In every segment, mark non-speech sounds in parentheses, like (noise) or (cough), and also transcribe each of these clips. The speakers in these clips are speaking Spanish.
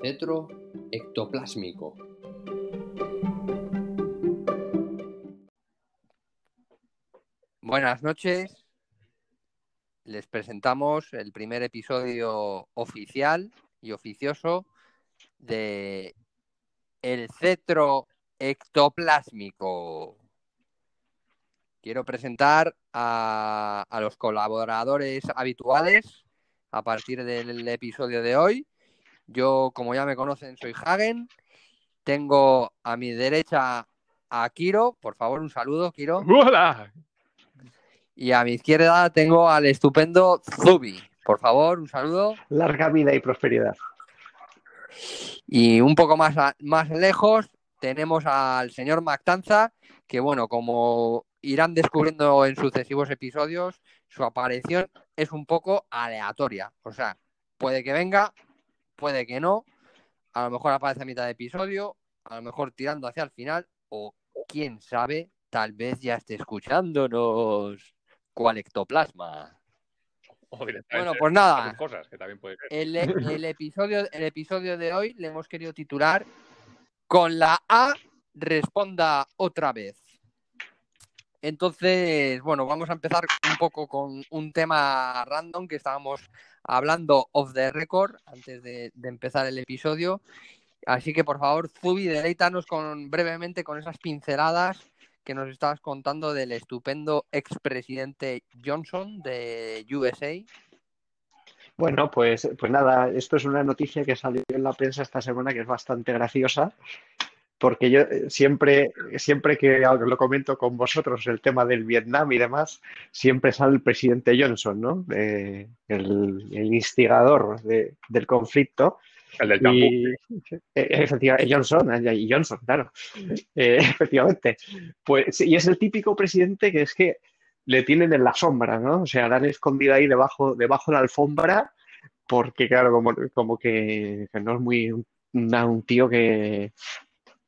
cetro ectoplásmico. Buenas noches. Les presentamos el primer episodio oficial y oficioso de El cetro ectoplásmico. Quiero presentar a, a los colaboradores habituales a partir del episodio de hoy. Yo, como ya me conocen, soy Hagen. Tengo a mi derecha a Kiro. Por favor, un saludo, Kiro. ¡Hola! Y a mi izquierda tengo al estupendo Zubi. Por favor, un saludo. Larga vida y prosperidad. Y un poco más, a- más lejos tenemos al señor Mactanza, que bueno, como irán descubriendo en sucesivos episodios, su aparición es un poco aleatoria. O sea, puede que venga, puede que no. A lo mejor aparece a mitad de episodio, a lo mejor tirando hacia el final, o quién sabe, tal vez ya esté escuchándonos. ¿Cuál ectoplasma? Bueno, pues nada. cosas, que también puede ser. El, el episodio, el episodio de hoy le hemos querido titular Con la A responda otra vez. Entonces, bueno, vamos a empezar un poco con un tema random que estábamos hablando off the record antes de, empezar el episodio. Así que, por favor, Zubi, deleítanos con, brevemente con esas pinceladas que nos estabas contando del estupendo expresidente Johnson de USA. Bueno, pues, pues nada, esto es una noticia que salió en la prensa esta semana que es bastante graciosa, porque yo eh, siempre, siempre que lo comento con vosotros el tema del Vietnam y demás, siempre sale el presidente Johnson, ¿no? Eh, el, el instigador de- del conflicto. El del. Y eh, efectivamente, Johnson, y Johnson, claro. Eh, (laughs) efectivamente. Pues, y es el típico presidente que es que le tienen en la sombra, ¿no? O sea, la han escondido ahí debajo, debajo de la alfombra, porque, claro, como, como que, que no es muy una- un tío que,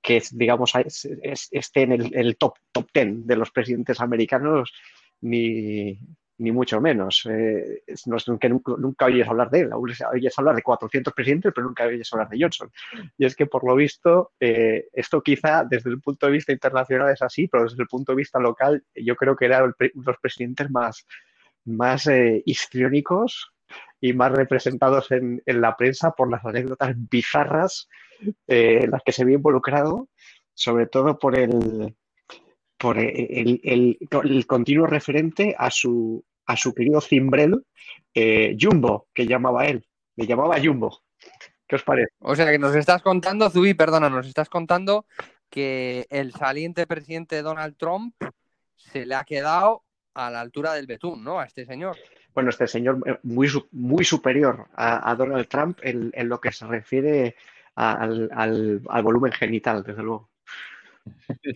que digamos, es- es- esté en el, el top, top ten de los presidentes americanos, ni, ni mucho menos. Eh, no es que nunca, nunca oyes hablar de él, oyes hablar de 400 presidentes, pero nunca oyes hablar de Johnson. Y es que, por lo visto, eh, esto quizá desde el punto de vista internacional es así, pero desde el punto de vista local, yo creo que era los presidentes más, más eh, histriónicos y más representados en, en la prensa por las anécdotas bizarras eh, en las que se vio involucrado, sobre todo por el, por el, el- el continuo referente a su, a su querido cimbrel eh, Jumbo, que llamaba él. Le llamaba Jumbo. ¿Qué os parece? O sea que nos estás contando, Zubi, perdona, nos estás contando que el saliente presidente Donald Trump se le ha quedado a la altura del betún, ¿no? A este señor. Bueno, este señor eh, muy, muy superior a, a Donald Trump en, en lo que se refiere a- al, al- al volumen genital, desde luego.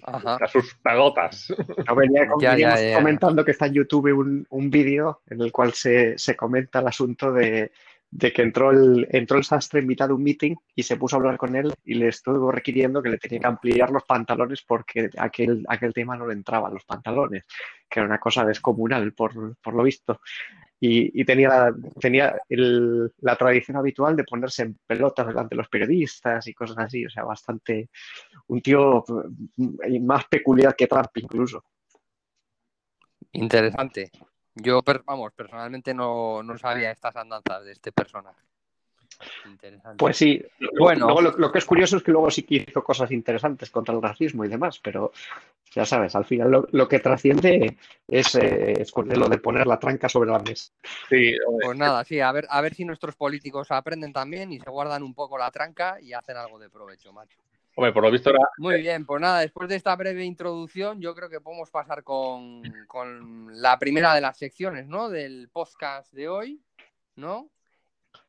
Ajá. A sus pegotas. No, venía, Ya, veníamos ya, ya. comentando que está en YouTube un, un vídeo en el cual se, se comenta el asunto de, de que entró el, entró el sastre en mitad de un meeting y se puso a hablar con él y le estuvo requiriendo que le tenía que ampliar los pantalones porque aquel, aquel tema no le entraba los pantalones, que era una cosa descomunal por, por lo visto. Y, tenía, tenía el- la tradición habitual de ponerse en pelotas delante de los periodistas y cosas así, o sea, bastante, un tío eh, más peculiar que Trump incluso. Interesante. Yo, vamos, personalmente no, no sabía estas andanzas de este personaje. Interesante. Pues sí, Bueno. luego lo, lo que es curioso es que luego sí que hizo cosas interesantes contra el racismo y demás, pero ya sabes, al final lo, lo que trasciende es, eh, es con lo de poner la tranca sobre la mesa. Sí, Pues nada, sí, a ver, a ver si nuestros políticos aprenden también y se guardan un poco la tranca y hacen algo de provecho, macho. hombre, por lo visto era. Muy bien, pues nada, después de esta breve introducción, yo creo que podemos pasar con, con la primera de las secciones, ¿no? Del podcast de hoy, ¿no?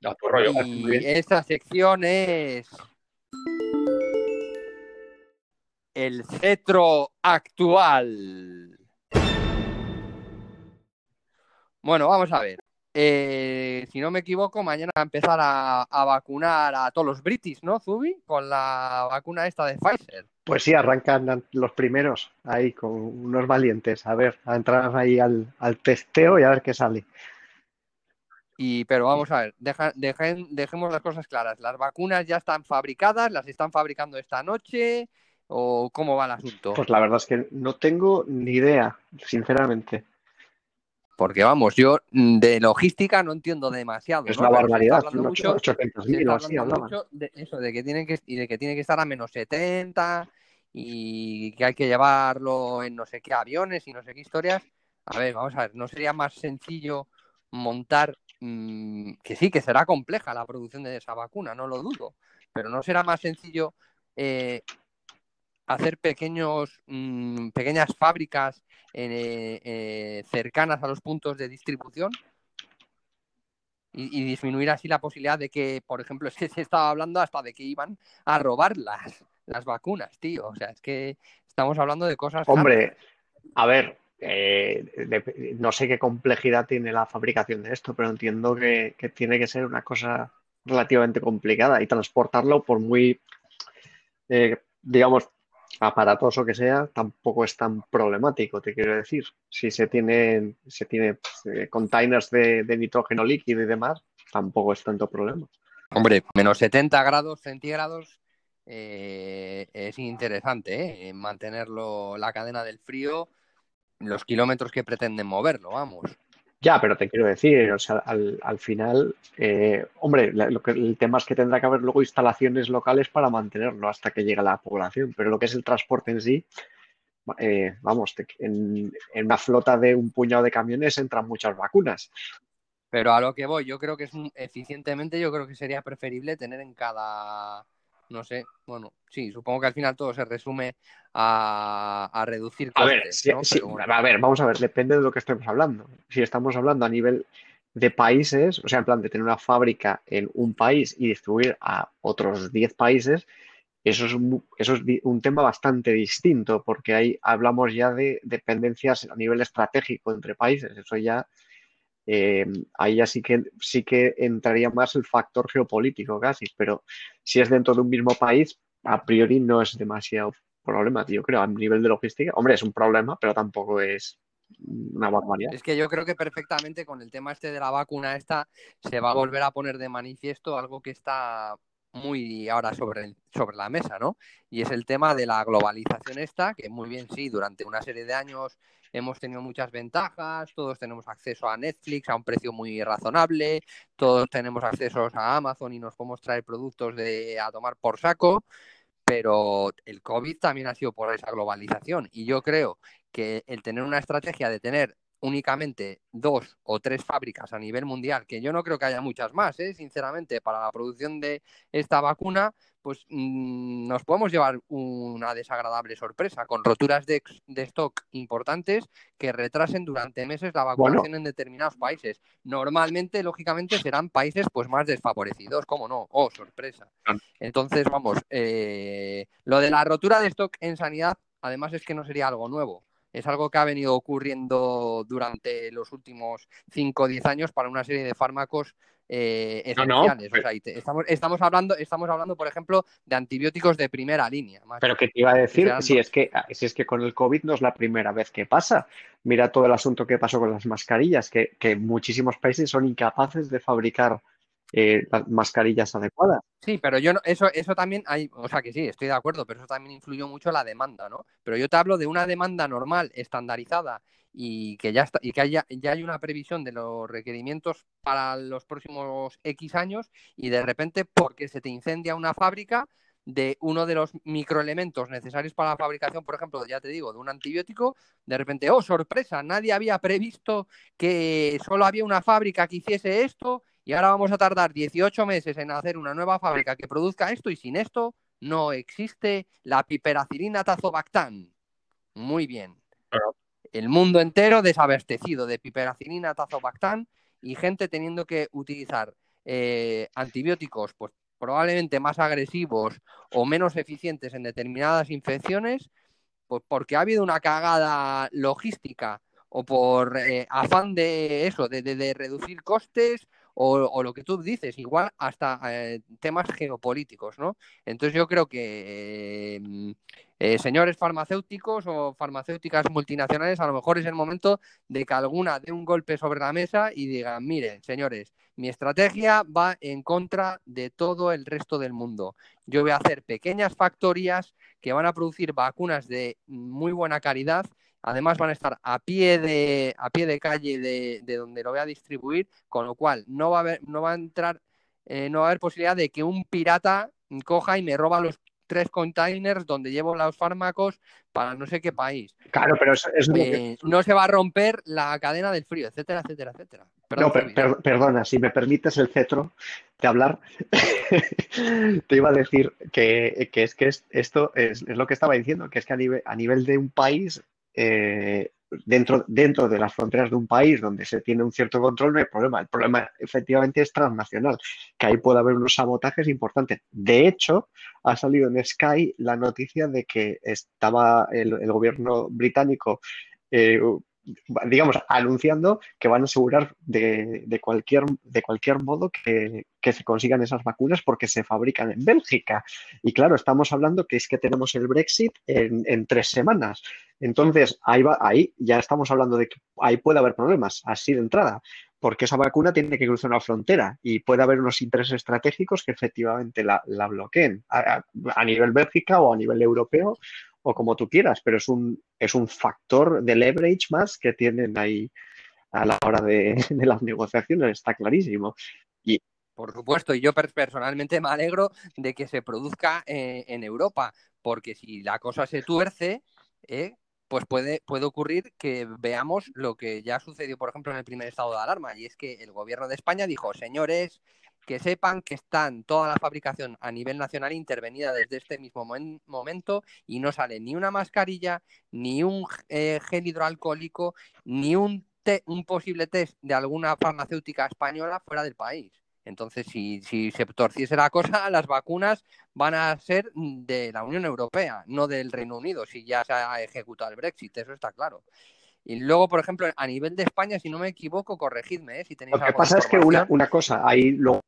A tu rollo. Muy Y esta sección es el cetro actual. Bueno, vamos a ver. Eh, si no me equivoco, mañana va a empezar a, a vacunar a todos los british, ¿no, Zubi? Con la vacuna esta de Pfizer. Pues sí, arrancan los primeros ahí con unos valientes, a ver, a entrar ahí al, al testeo y a ver qué sale. Y, pero vamos a ver, deja- dejen- dejemos las cosas claras. ¿Las vacunas ya están fabricadas? ¿Las están fabricando esta noche? ¿O cómo va el asunto? Pues la verdad es que no tengo ni idea, sinceramente. Porque vamos, yo mm, de logística no entiendo demasiado. Es ¿no? una barbaridad, mucho- 800 se mil está o así mucho de eso, de que tiene que, y de que tiene que estar a menos 70 y que hay que llevarlo en no sé qué aviones y no sé qué historias. A ver, vamos a ver, ¿no sería más sencillo montar, mm, que sí, que será compleja la producción de esa vacuna, no lo dudo, pero no será más sencillo eh, hacer pequeños, mm, pequeñas fábricas eh, eh, cercanas a los puntos de distribución? y, y disminuir así la posibilidad de que, por ejemplo, (laughs) se estaba hablando hasta de que iban a robar las, las vacunas, tío. O sea, es que estamos hablando de cosas. Hombre, a ver, eh, no sé qué complejidad tiene la fabricación de esto, pero entiendo que, tiene que ser una cosa relativamente complicada y transportarlo por muy, eh, digamos, aparatoso que sea, tampoco es tan problemático, te quiero decir. Si se tienen, se tiene eh, containers de, de nitrógeno líquido y demás, tampoco es tanto problema. Hombre, menos 70 grados centígrados es interesante. Mantenerlo, la cadena del frío, los kilómetros que pretenden moverlo, vamos. Ya, pero te quiero decir, o sea, al, al final, eh, hombre, la- lo que, el tema es que tendrá que haber luego instalaciones locales para mantenerlo hasta que llegue a la población, pero lo que es el transporte en sí, eh, vamos, te- en, en una flota de un puñado de camiones entran muchas vacunas. Pero a lo que voy, yo creo que es un- eficientemente, yo creo que sería preferible tener en cada, no sé, bueno, sí, supongo que al final todo se resume a, a reducir A ver, costes, si- ¿no? bueno. a ver, vamos a ver, depende de lo que estemos hablando. Si estamos hablando a nivel de países, o sea, en plan de tener una fábrica en un país y distribuir a otros 10 países, eso es, mu- eso es un tema bastante distinto, porque ahí hablamos ya de dependencias a nivel estratégico entre países. Eso ya, eh, ahí ya sí que, sí que entraría más el factor geopolítico casi, pero si es dentro de un mismo país, a priori no es demasiado problema, yo creo, a nivel de logística. Hombre, es un problema, pero tampoco es una barbaridad. Es que yo creo que perfectamente con el tema este de la vacuna esta se va a volver a poner de manifiesto algo que está muy ahora sobre, sobre la mesa, ¿no? Y es el tema de la globalización esta, que muy bien sí, durante una serie de años hemos tenido muchas ventajas, todos tenemos acceso a Netflix a un precio muy razonable, todos tenemos acceso a Amazon y nos podemos traer productos a tomar por saco, pero el COVID también ha sido por esa globalización. Y yo creo que el tener una estrategia de tener únicamente dos o tres fábricas a nivel mundial, que yo no creo que haya muchas más, ¿eh? sinceramente, para la producción de esta vacuna, pues mmm, nos podemos llevar una desagradable sorpresa con roturas de, de, stock importantes que retrasen durante meses la vacunación bueno. en determinados países. Normalmente, lógicamente, serán países pues más desfavorecidos, ¿cómo no? Oh, sorpresa. Entonces, vamos, eh, lo de la rotura de stock en sanidad, además es que no sería algo nuevo es algo que ha venido ocurriendo durante los últimos 5 o 10 años para una serie de fármacos eh, esenciales. No, no, pero... o sea, te, estamos, estamos, hablando, estamos hablando, por ejemplo, de antibióticos de primera línea. Pero que te iba a decir, si es, que, si es que con el COVID no es la primera vez que pasa. Mira todo el asunto que pasó con las mascarillas, que, que muchísimos países son incapaces de fabricar eh, las mascarillas adecuadas. Sí, pero yo no, eso, eso también hay, o sea que sí, estoy de acuerdo, pero eso también influyó mucho la demanda, ¿no? Pero yo te hablo de una demanda normal, estandarizada y que ya está, y que haya, ya hay una previsión de los requerimientos para los próximos X años, y de repente, porque se te incendia una fábrica de uno de los microelementos necesarios para la fabricación, por ejemplo, ya te digo, de un antibiótico, de repente, oh, sorpresa, nadie había previsto que solo había una fábrica que hiciese esto y ahora vamos a tardar 18 meses en hacer una nueva fábrica que produzca esto y sin esto no existe la piperacilina tazobactam. Muy bien. El mundo entero desabastecido de piperacilina tazobactam y gente teniendo que utilizar eh, antibióticos pues probablemente más agresivos o menos eficientes en determinadas infecciones, pues porque ha habido una cagada logística o por eh, afán de eso, de, de, de reducir costes o, lo que tú dices, igual hasta eh, temas geopolíticos, ¿no? Entonces yo creo que eh, señores farmacéuticos o farmacéuticas multinacionales, a lo mejor es el momento de que alguna dé un golpe sobre la mesa y digan, miren, señores, mi estrategia va en contra de todo el resto del mundo. Yo voy a hacer pequeñas factorías que van a producir vacunas de muy buena calidad. Además van a estar a pie de, a pie de calle de, de donde lo voy a distribuir, con lo cual no va a haber, no va a entrar, eh, no va a haber posibilidad de que un pirata coja y me roba los tres containers donde llevo los fármacos para no sé qué país. Claro, pero Eh, no se va a romper la cadena del frío, etcétera, etcétera, etcétera. Perdón, No, per- Javi. per- perdona, si me permites el cetro de hablar, (laughs) te iba a decir que, que es que es- esto es, es lo que estaba diciendo, que es que a nivel, a nivel de un país, eh, dentro, dentro de las fronteras de un país donde se tiene un cierto control, no hay problema. El problema efectivamente es transnacional, que ahí puede haber unos sabotajes importantes. De hecho, ha salido en Sky la noticia de que estaba el, gobierno británico eh, digamos, anunciando que van a asegurar de, de cualquier, de cualquier modo que, que se consigan esas vacunas porque se fabrican en Bélgica. Y claro, estamos hablando que es que tenemos el Brexit en, en tres semanas. Entonces, ahí, va, ahí ya estamos hablando de que ahí puede haber problemas, así de entrada, porque esa vacuna tiene que cruzar una frontera y puede haber unos intereses estratégicos que efectivamente la, la bloqueen a, nivel Bélgica o a nivel europeo o como tú quieras, pero es un, es un factor de leverage más que tienen ahí a la hora de, (laughs) las negociaciones, está clarísimo. Por supuesto, y yo per- personalmente me alegro de que se produzca eh, en Europa, porque si la cosa se tuerce, eh, pues puede, puede ocurrir que veamos lo que ya sucedió, por ejemplo, en el primer estado de alarma, y es que el gobierno de España dijo, señores, que sepan que están toda la fabricación a nivel nacional intervenida desde este mismo momen- momento y no sale ni una mascarilla, ni un eh, gel hidroalcohólico, ni un, un posible test de alguna farmacéutica española fuera del país. Entonces, si, si se torciese la cosa, (laughs) las vacunas van a ser de la Unión Europea, no del Reino Unido, si ya se ha ejecutado el Brexit, eso está claro. Y luego, por ejemplo, a nivel de España, si no me equivoco, corregidme, ¿eh? si tenéis Lo que pasa es que una, una cosa, ahí luego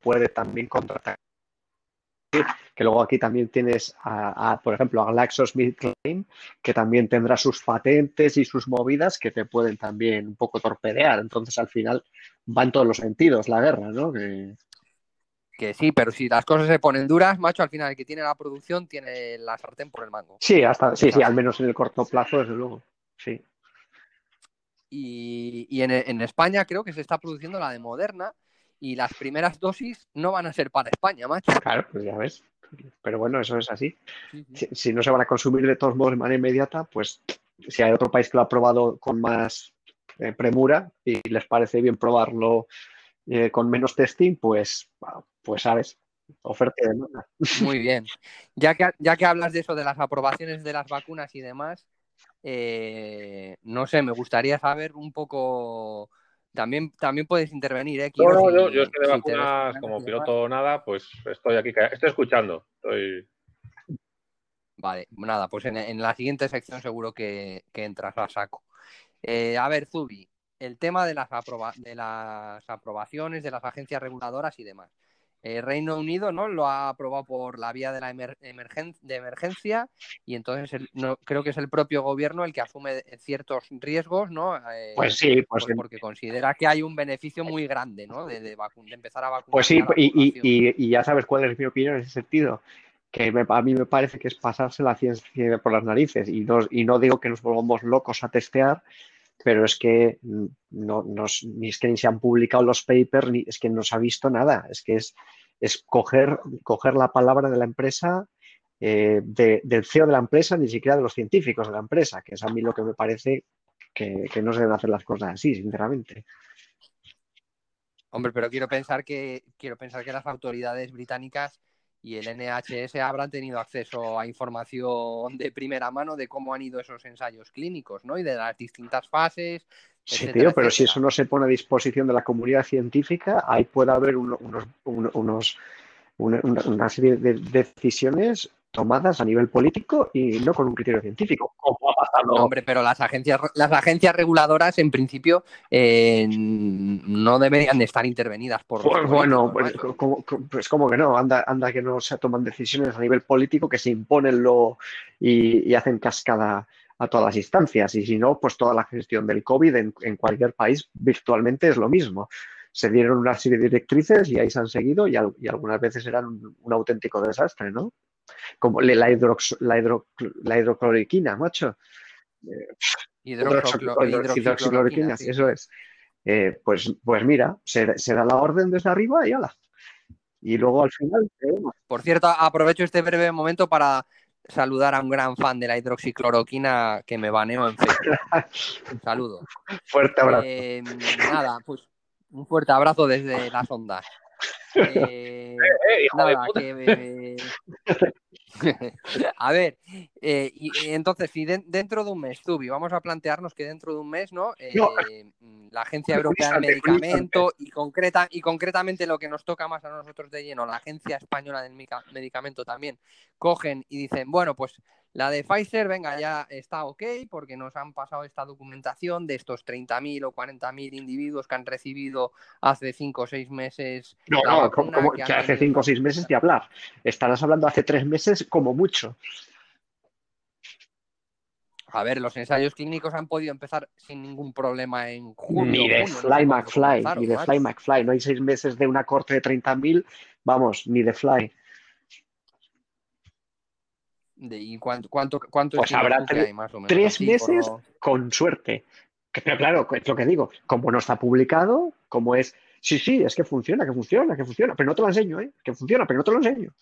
puede también contratar. Que luego aquí también tienes, a, a, por ejemplo, a GlaxoSmithKline, que también tendrá sus patentes y sus movidas que te pueden también un poco torpedear. Entonces, al final, va en todos los sentidos la guerra, ¿no? Que- Que sí, pero si las cosas se ponen duras, macho, al final el que tiene la producción tiene la sartén por el mango. Sí, hasta, sí, sí, al menos en el corto plazo, desde luego. Sí. Y, y en, en España creo que se está produciendo la de Moderna y las primeras dosis no van a ser para España, macho. Claro, pues ya ves. Pero bueno, eso es así. Sí, sí. Si, si no se van a consumir de todos modos de manera inmediata, pues si hay otro país que lo ha probado con más eh, premura y les parece bien probarlo eh, con menos testing, pues, pues sabes, oferta y demanda. Muy (laughs) bien. Ya que, ya que hablas de eso, de las aprobaciones de las vacunas y demás, eh, no sé, me gustaría saber un poco. También, también puedes intervenir, ¿eh? No, Kiro, no, si- yo, yo es que de vacunas, como piloto nada, pues estoy aquí, estoy escuchando. Estoy... Vale, nada, pues en, en la siguiente sección seguro que, que entras a saco. Eh, a ver, Zubi, el tema de las, aproba- de las aprobaciones de las agencias reguladoras y demás. Eh, Reino Unido no lo ha aprobado por la vía de la emer- emergen- de emergencia y entonces el- no, creo que es el propio gobierno el que asume ciertos riesgos, ¿no? Eh, Pues sí, pues, pues porque considera que hay un beneficio muy grande, ¿no? De, de vacu- de empezar a vacunar. pues sí, a y ya sabes cuál es mi opinión en ese sentido. Que me- a mí me parece que es pasarse la ciencia por las narices. Y no, y no digo que nos volvamos locos a testear, pero es que no, ni es que ni se han publicado los papers, ni es que no se ha visto nada. Es que es, es coger, coger la palabra de la empresa, eh, de- del CEO de la empresa, ni siquiera de los científicos de la empresa, que es a mí lo que me parece que, que no se deben hacer las cosas así, sinceramente. Hombre, pero quiero pensar que quiero pensar que las autoridades británicas y el NHS habrán tenido acceso a información de primera mano de cómo han ido esos ensayos clínicos, ¿no? Y de las distintas fases. Sí, tío, pero si eso no se pone a disposición de la comunidad científica, ahí puede haber uno- unos, uno- unos, una, una- una serie de decisiones tomadas a nivel político y no con un criterio científico, como ha pasado. No, hombre, pero las agencias, las agencias reguladoras, en principio, eh, no deberían de estar intervenidas por. Pues bueno, pues, como, como- pues como que no, anda, anda que no se toman decisiones a nivel político que se imponen lo y, y hacen cascada a todas las instancias. Y si no, pues toda la gestión del COVID en, en cualquier país virtualmente es lo mismo. Se dieron una serie de directrices y ahí se han seguido y, al- y algunas veces eran un, un auténtico desastre, ¿no? Como la, hidrox- la, hidro- la hidrocloroquina, macho. Hidroxoclo- Hidroxicloroquina, hidroxicloroquina, sí. eso es. Eh, pues, pues mira, se, se da la orden desde arriba y ala. Y luego al final, veremos. Por cierto, aprovecho este breve momento para saludar a un gran fan de la hidroxicloroquina que me baneó en Facebook. (laughs) Un saludo. fuerte abrazo. Eh, nada, pues un fuerte abrazo desde las ondas. (laughs) Eh, Eh, nada, puta. que, eh, (laughs) a ver, eh, y, y entonces, si de- dentro de un mes, Zubi, vamos a plantearnos que dentro de un mes, ¿no? Eh, No. la Agencia Europea del Medicamento y, concreta, y concretamente lo que nos toca más a nosotros de lleno, la Agencia Española del Medicamento también, cogen y dicen, bueno, pues la de Pfizer, venga, ya está ok, porque nos han pasado esta documentación de estos 30.000 o 40.000 individuos que han recibido hace 5 o 6 meses. No, no, como, como que hace tenido- cinco o seis meses de hablar. Estarás hablando hace tres meses como mucho. A ver, los ensayos clínicos han podido empezar sin ningún problema en junio. Ni de junio, no sé Fly cuándo McFly, ni de. Fly McFly. No hay seis meses de una corte de 30.000, vamos, ni de Fly. De- ¿Y cuánto, cuánto, cuánto Pues habrá tú que tre- hay, más o menos? tres Así, meses con suerte. Pero claro, es lo que digo, como no está publicado, como es, sí, sí, es que funciona, que funciona, que funciona, pero no te lo enseño, ¿eh? Que funciona, pero no te lo enseño.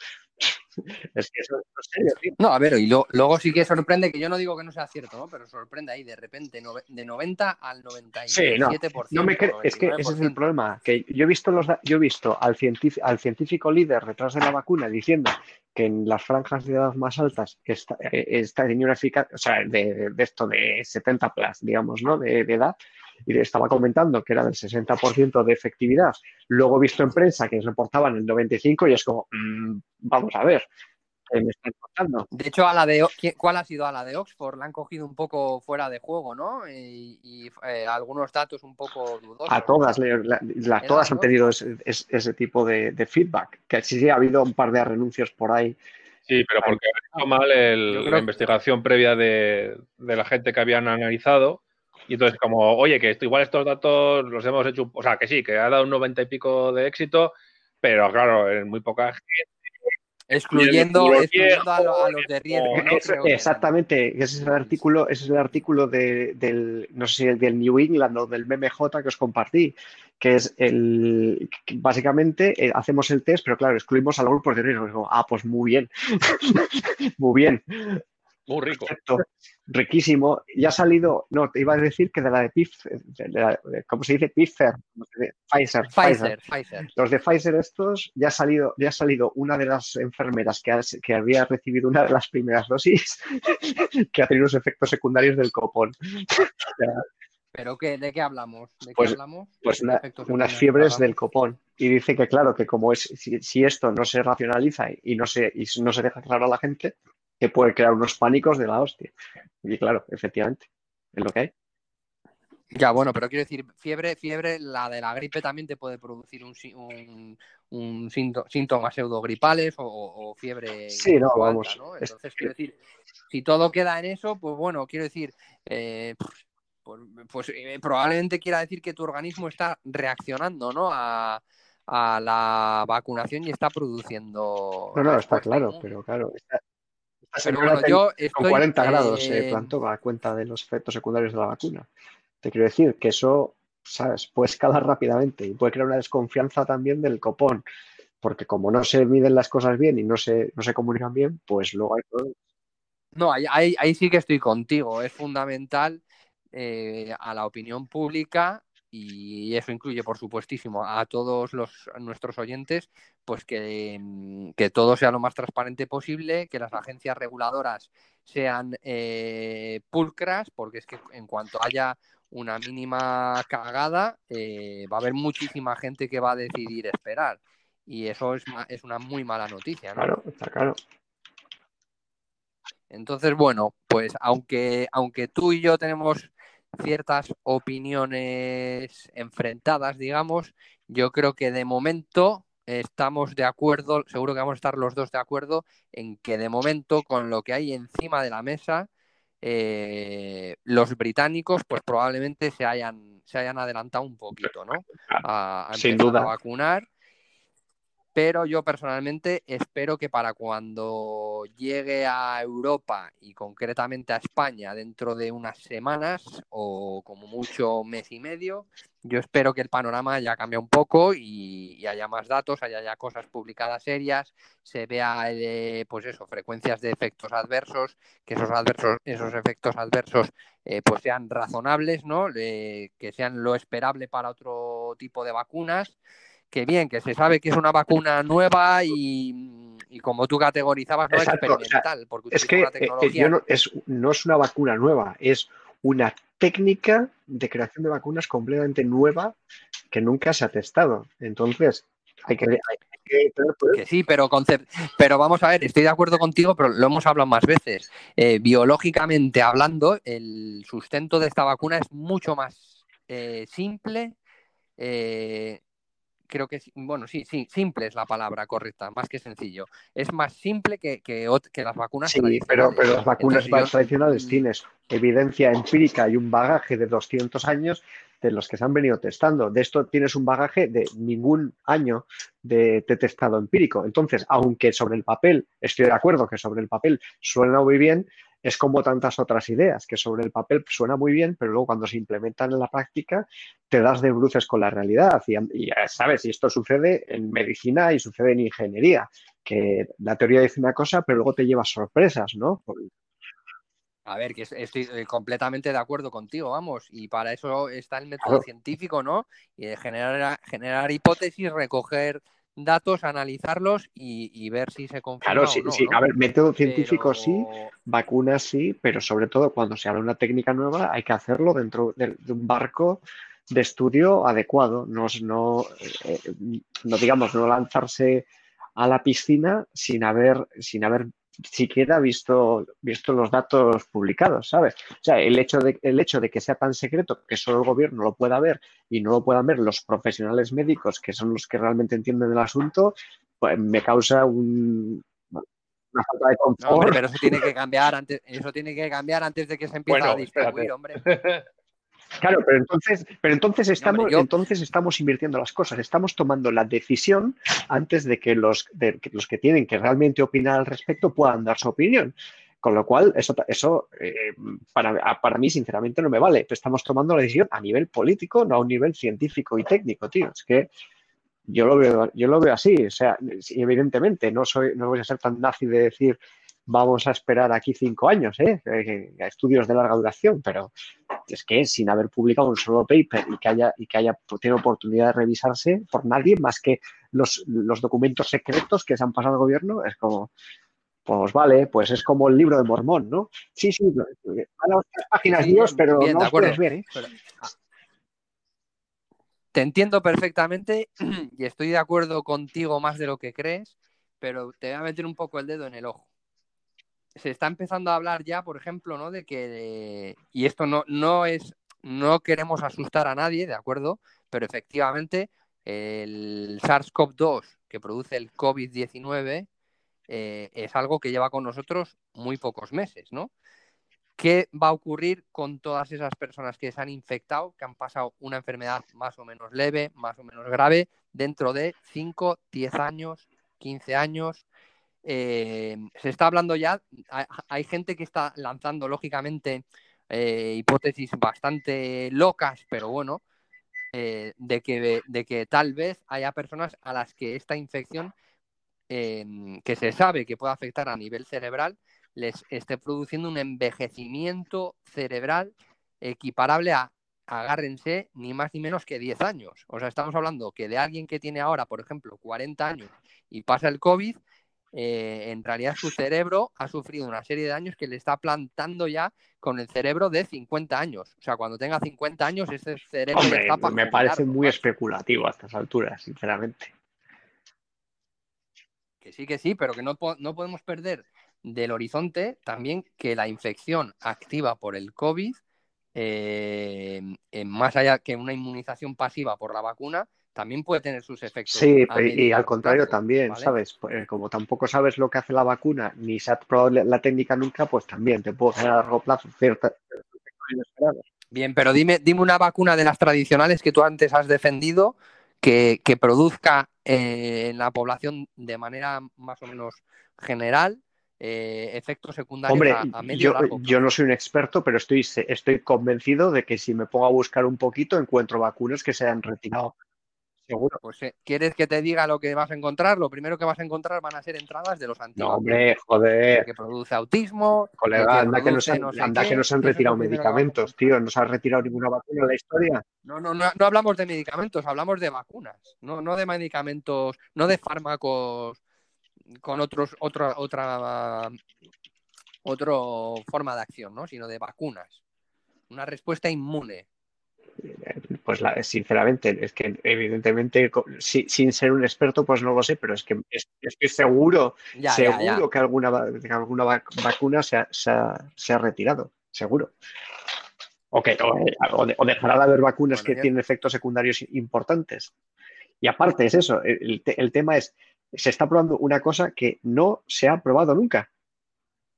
Es que eso no sé, tío. No, a ver, y lo- luego sí que sorprende, que yo no digo que no sea cierto, ¿no? Pero sorprende ahí de repente de 90 al 97%. Sí, no. No me es que ese es el 99%. problema, que yo he visto los yo he visto al científico, al científico líder detrás de la vacuna diciendo que en las franjas de edad más altas está, eh, está tenía una eficacia, o sea, de, de esto de 70 plus, digamos, ¿no? De, de edad, y le estaba comentando que era del 60% de efectividad. Luego he visto en prensa que reportaban el 95 y es como, mm, vamos a ver, ¿qué me están contando? De hecho, a la de O- ¿qui- ¿cuál ha sido a la de Oxford? La han cogido un poco fuera de juego, ¿no? Y, y, eh, algunos datos un poco dudosos. A todas, la- la- todas han tenido ese, tipo de, de feedback. Que sí, sí, ha habido un par de renuncios por ahí. Sí, pero porque han hecho mal el- la que- investigación previa de, de la gente que habían analizado. Y entonces, como, oye, que esto, igual estos datos los hemos hecho, o sea, que sí, que ha dado un 90 y pico de éxito, pero claro, en muy poca gente. Excluyendo, excluyendo a, lo- a viejos, los de riesgo, exactamente, ese es el artículo, ese es el artículo de- del, no sé si el del New England o del MMJ que os compartí, que es el, que básicamente eh, hacemos el test, pero claro, excluimos a los grupos de riesgo. Ah, pues muy bien, (laughs) muy bien, Muy rico. perfecto, riquísimo. Ya ha salido, no, te iba a decir que de la de de- ¿cómo se dice? Pfizer, Pfizer, Pfizer. Pfizer, Pfizer. Los de Pfizer estos, ya ha salido, ya ha salido una de las enfermeras que, ha- que había recibido una de las primeras dosis (laughs) que ha tenido los efectos secundarios del copón. ¿Pero qué, de qué hablamos? ¿De qué Pues- hablamos? Pues ¿Qué una- efectos unas fiebres hablamos? del copón. Y dice que claro, que como es, si, si esto no se racionaliza y no se, y no se deja claro a la gente, que puede crear unos pánicos de la hostia. Y claro, efectivamente, es lo que hay. Ya, bueno, pero quiero decir, fiebre, fiebre, la de la gripe también te puede producir un, sí- un, un sínto- síntomas pseudogripales o, o fiebre Sí, no, vamos, Entonces, quiero decir, si todo queda en eso, pues bueno, quiero decir, eh, pues, pues, eh, probablemente quiera decir que tu organismo está reaccionando, ¿no? A, a la vacunación y está produciendo. No, no, está claro, pero claro. Pero bueno, yo con estoy, 40 grados eh, se plantó a cuenta de los efectos secundarios de la vacuna. Te quiero decir que eso, ¿sabes? Puede escalar rápidamente y puede crear una desconfianza también del copón, porque como no se miden las cosas bien y no se, no se comunican bien, pues luego hay problemas. No, ahí, ahí, ahí sí que estoy contigo. Es fundamental eh, a la opinión pública y eso incluye, por supuestísimo, a todos los, nuestros oyentes, pues que, mm, que todo sea lo más transparente posible, que las agencias reguladoras sean eh, pulcras, porque es que en cuanto haya una mínima cagada, eh, va a haber muchísima gente que va a decidir esperar. Y eso es, es una muy mala noticia, ¿no? Claro, está claro. Entonces, bueno, pues aunque, aunque tú y yo tenemos ciertas opiniones enfrentadas, digamos, yo creo que de momento estamos de acuerdo, seguro que vamos a estar los dos de acuerdo en que de momento con lo que hay encima de la mesa, eh, los británicos pues probablemente se hayan, se hayan adelantado un poquito, ¿no? A, a Sin duda. a vacunar. Pero yo personalmente espero que para cuando llegue a Europa y concretamente a España dentro de unas semanas o como mucho mes y medio, yo espero que el panorama ya cambie un poco y, haya más datos, haya ya cosas publicadas serias, se vea eh, pues eso, frecuencias de efectos adversos, que esos adversos, esos efectos adversos eh, pues sean razonables, ¿no? Eh, que sean lo esperable para otro tipo de vacunas que bien, que se sabe que es una vacuna nueva y, y como tú categorizabas, no Exacto, o sea, experimental, porque Es que una eh, eh, tecnología. yo no, es, no es una vacuna nueva, es una técnica de creación de vacunas completamente nueva que nunca se ha testado. Entonces, hay que, hay que. Que sí, pero, concep- pero vamos a ver, estoy de acuerdo contigo, pero lo hemos hablado más veces. Eh, biológicamente hablando, el sustento de esta vacuna es mucho más eh, simple. eh, creo que, bueno, sí, sí, simple es la palabra correcta, más que sencillo. Es más simple que, que, las vacunas Sí, pero, tradicionales. pero las vacunas Entonces, más yo- tradicionales tienes evidencia empírica y un bagaje de 200 años de los que se han venido testando. De esto tienes un bagaje de ningún año de, de testado empírico. Entonces, aunque sobre el papel, estoy de acuerdo que sobre el papel suena muy bien, es como tantas otras ideas, que sobre el papel suena muy bien, pero luego cuando se implementan en la práctica te das de bruces con la realidad. Y, y ya sabes, y esto sucede en medicina y sucede en ingeniería, que la teoría dice una cosa, pero luego te llevas sorpresas, ¿no? A ver, que es- estoy eh, completamente de acuerdo contigo, vamos, y para eso está el método Claro. científico, ¿no? Y de generar, generar hipótesis, recoger datos, analizarlos y, y ver si se confirma Claro, o sí, no, sí. ¿no? A ver, método científico Pero- sí, vacunas sí, pero sobre todo cuando se habla de una técnica nueva hay que hacerlo dentro de, de un barco de estudio adecuado, no, no, eh, no digamos, no lanzarse a la piscina sin haber, sin haber siquiera visto, visto los datos publicados, ¿sabes? O sea, el hecho de, el hecho de que sea tan secreto que solo el gobierno lo pueda ver y no lo puedan ver los profesionales médicos, que son los que realmente entienden el asunto, pues me causa un, una falta de No, hombre, confort. pero eso tiene que (laughs) cambiar antes, eso tiene que cambiar antes de que se empiece Bueno, a distribuir, espérate. hombre. (laughs) Claro, pero entonces, pero entonces estamos, yo- entonces estamos invirtiendo las cosas, estamos tomando la decisión antes de que los, de que los que tienen que realmente opinar al respecto puedan dar su opinión. Con lo cual, eso, eso eh, para, para mí, sinceramente, no me vale. Estamos tomando la decisión a nivel político, no a un nivel científico y técnico, tío. Es que yo lo veo, yo lo veo así. O sea, evidentemente, no soy, no voy a ser tan nazi de decir vamos a esperar aquí cinco años, ¿eh? Eh, a estudios de larga duración, pero es que sin haber publicado un solo paper y que haya, y que haya tenido oportunidad de revisarse por nadie más que los, los documentos secretos que se han pasado al gobierno, es como, pues vale, pues es como el libro de Mormón, ¿no? Sí, sí, van a tres páginas Sí, Dios, pero bien, no os puedes ver, ¿eh? Pero-. Te entiendo perfectamente (clears throat) y estoy de acuerdo contigo más de lo que crees, pero te voy a meter un poco el dedo en el ojo. Se está empezando a hablar ya, por ejemplo, ¿no? De que, y esto no, no es, no queremos asustar a nadie, ¿de acuerdo? Pero efectivamente el SARS-CoV-2 que produce el COVID-19 eh, es algo que lleva con nosotros muy pocos meses, ¿no? ¿Qué va a ocurrir con todas esas personas que se han infectado, que han pasado una enfermedad más o menos leve, más o menos grave, dentro de 5, 10 años, 15 años? Eh, se está hablando ya, hay, gente que está lanzando, lógicamente, eh, hipótesis bastante locas, pero bueno, eh, de, que, de que tal vez haya personas a las que esta infección, que se sabe que puede afectar a nivel cerebral, les esté produciendo un envejecimiento cerebral equiparable a, agárrense, ni más ni menos que 10 años. O sea, estamos hablando que de alguien que tiene ahora, por ejemplo, 40 años y pasa el COVID, eh, en realidad su cerebro ha sufrido una serie de años que le está plantando ya con el cerebro de 50 años. O sea, cuando tenga 50 años, ese cerebro Hombre, está para me parece muy especulativo a estas alturas, sinceramente. Que sí, que sí, pero que no, no podemos perder del horizonte también que la infección activa por el COVID, eh, más allá que una inmunización pasiva por la vacuna, también puede tener sus efectos. Sí, y, al contrario plazo, también, ¿vale? ¿sabes? Pues, como tampoco sabes lo que hace la vacuna, ni se ha probado la, técnica nunca, pues también te puede generar a largo plazo ciertos efectos inesperados. Bien, pero dime, dime una vacuna de las tradicionales que tú antes has defendido que, que produzca eh, en la población de manera más o menos general eh, efectos secundarios Hombre, a, a medio yo, largo yo no soy un experto, pero estoy, estoy convencido de que si me pongo a buscar un poquito, encuentro vacunas que se han retirado. Seguro. Pues eh, ¿quieres que te diga lo que vas a encontrar? Lo primero que vas a encontrar van a ser entradas de los No, antiguos. hombre, joder. que produce autismo, Colega, que anda que, nos han, no sé anda qué, que nos han eso es lo retirado medicamentos, tío. No se ha retirado ninguna vacuna en la historia. No, no, no, no hablamos de medicamentos, hablamos de vacunas, no, no de medicamentos, no de fármacos con otros, otra, otra, otro forma de acción, ¿no? Sino de vacunas. Una respuesta inmune. Pues la- sinceramente, es que evidentemente, si- sin ser un experto, pues no lo sé, pero es que es- estoy seguro, Ya, seguro ya. que alguna, que alguna vac- vacuna se ha, se ha- se ha retirado, seguro. O, que, o, o de- o dejará de haber vacunas Bueno, que tienen efectos secundarios importantes. Y aparte es eso, el tema es, se está probando una cosa que no se ha probado nunca.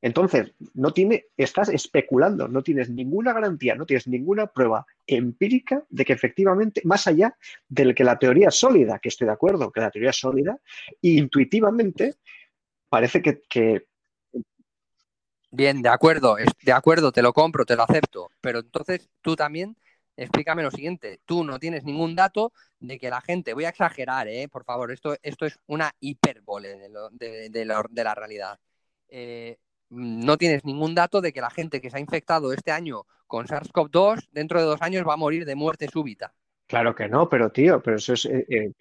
Entonces, no tiene, estás especulando, no tienes ninguna garantía, no tienes ninguna prueba empírica de que efectivamente, más allá del que la teoría sólida, que estoy de acuerdo, que la teoría sólida, intuitivamente parece que, Bien, de acuerdo, de acuerdo, te lo compro, te lo acepto. Pero entonces tú también explícame lo siguiente. Tú no tienes ningún dato de que la gente, voy a exagerar, ¿eh? por favor, esto, esto es una hipérbole de, de la realidad. Eh, no tienes ningún dato de que la gente que se ha infectado este año con SARS-CoV-2 dentro de dos años va a morir de muerte súbita. claro que no, pero tío, pero eso es... eh, eh,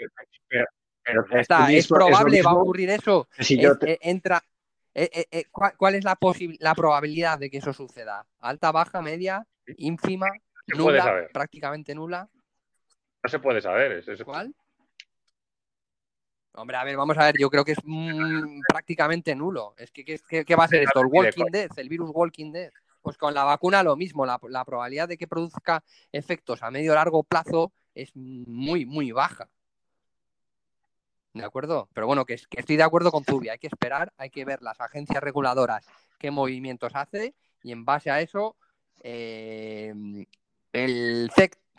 pero, pero Ya es está, es probable, va a ocurrir eso. si yo te- eh, entra. ¿cuál, cuál es la, la probabilidad de que eso suceda? ¿Alta, baja, media, ínfima, nula, saber. prácticamente nula? No se puede saber. ¿Cuál? Hombre, a ver, vamos a ver, yo creo que es mm, prácticamente nulo. Es que, ¿qué, va a ser esto? ¿El Walking Dead? ¿El virus Walking Dead? Pues con la vacuna lo mismo, la, la probabilidad de que produzca efectos a medio o largo plazo es muy, muy baja. ¿De acuerdo? Pero bueno, que, es- que estoy de acuerdo con Zubia. Hay que esperar, hay que ver las agencias reguladoras qué movimientos hace y en base a eso eh, el,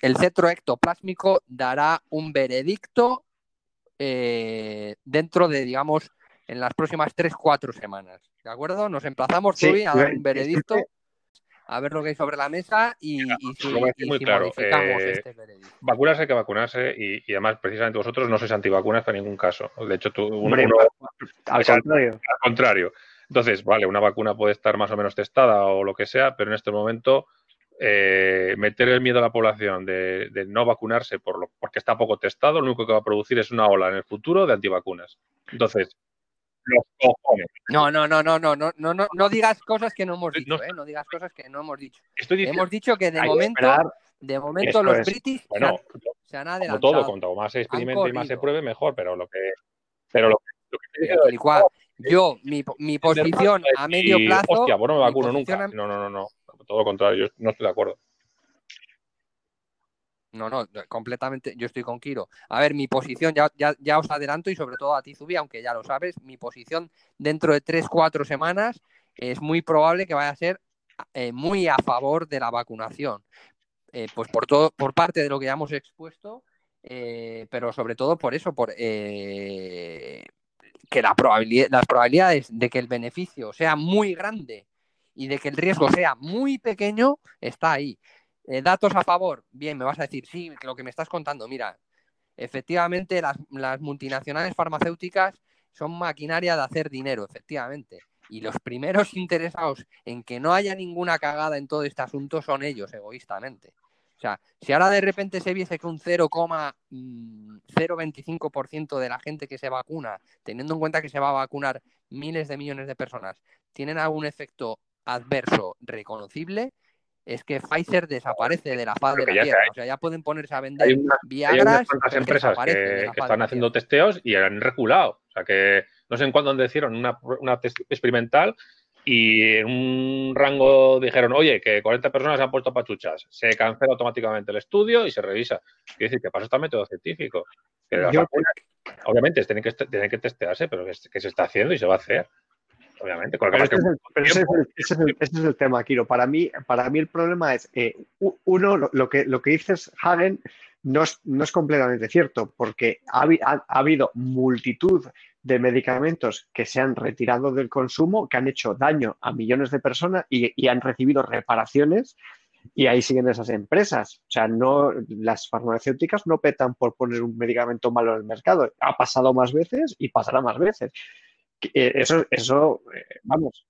el cetro ectoplásmico dará un veredicto eh, dentro de, digamos, en las próximas 3-4 semanas. ¿De acuerdo? Nos emplazamos, Sí, Zubia, a dar un veredicto, a ver lo que hay sobre la mesa y, y si, y muy si claro, modificamos eh, este veredicto. Vacunarse hay que vacunarse y, y además, precisamente vosotros no sois antivacunas para ningún caso. De hecho, tú, uno- Hombre, uno- al o sea, contrario. al contrario. Entonces, vale, una vacuna puede estar más o menos testada o lo que sea, pero en este momento eh, meter el miedo a la población de, no vacunarse por lo, porque está poco testado, lo único que va a producir es una ola en el futuro de antivacunas. Entonces, los cojones. No, no, no, no, no, no, no, no digas cosas que no hemos dicho, ¿eh? no, digas cosas que no hemos dicho. Hemos dicho que de momento, de momento los es, bueno, se. Como todo, cuanto más se experimente y más se pruebe, mejor, pero lo que... Pero lo yo, mi, mi posición a medio plazo... Hostia, bueno, me vacuno nunca. No, no, no, no. Todo lo contrario, yo no estoy de acuerdo. No, no, completamente. Yo estoy con Kiro. A ver, mi posición, ya, ya, ya os adelanto y sobre todo a ti, Zubi, aunque ya lo sabes, mi posición dentro de 3-4 semanas es muy probable que vaya a ser eh, muy a favor de la vacunación. Eh, pues por todo, por parte de lo que ya hemos expuesto, eh, pero sobre todo por eso, por que la probabilidad, las probabilidades de que el beneficio sea muy grande y de que el riesgo sea muy pequeño está ahí. Eh, datos a favor, bien, me vas a decir, sí, lo que me estás contando, mira, efectivamente las, las multinacionales farmacéuticas son maquinaria de hacer dinero, efectivamente. Y los primeros interesados en que no haya ninguna cagada en todo este asunto son ellos, egoístamente. O sea, si ahora de repente se viese que un 0,025% de la gente que se vacuna, teniendo en cuenta que se va a vacunar miles de millones de personas, tienen algún efecto adverso reconocible, es que Pfizer desaparece de la faz de Creo la tierra. hay- O sea, ya pueden ponerse a Hay vender unas, hay unas Viagras es que empresas que, están haciendo testeos y han reculado. O sea, que no sé en cuándo hicieron una, una test experimental y en un rango dijeron, oye, que 40 personas se han puesto pachuchas. Se cancela automáticamente el estudio y se revisa. Quiere decir que está el método científico. Que las Yo- vacunas, obviamente, tienen que, tienen que testearse, pero que, que se está haciendo y se va a hacer. Obviamente. Que ese es el, pero ese es el- ese es el- ese es el tema, Kiro. Para mí, para mí el problema es, eh, uno, lo, lo que, lo que dices, Hagen, no es, no es completamente cierto, porque ha, habi- ha- ha habido multitud de medicamentos que se han retirado del consumo, que han hecho daño a millones de personas y, y han recibido reparaciones. Y ahí siguen esas empresas. O sea, no, las farmacéuticas no petan por poner un medicamento malo en el mercado. Ha pasado más veces y pasará más veces. Eh, Eso, eso eh, vamos,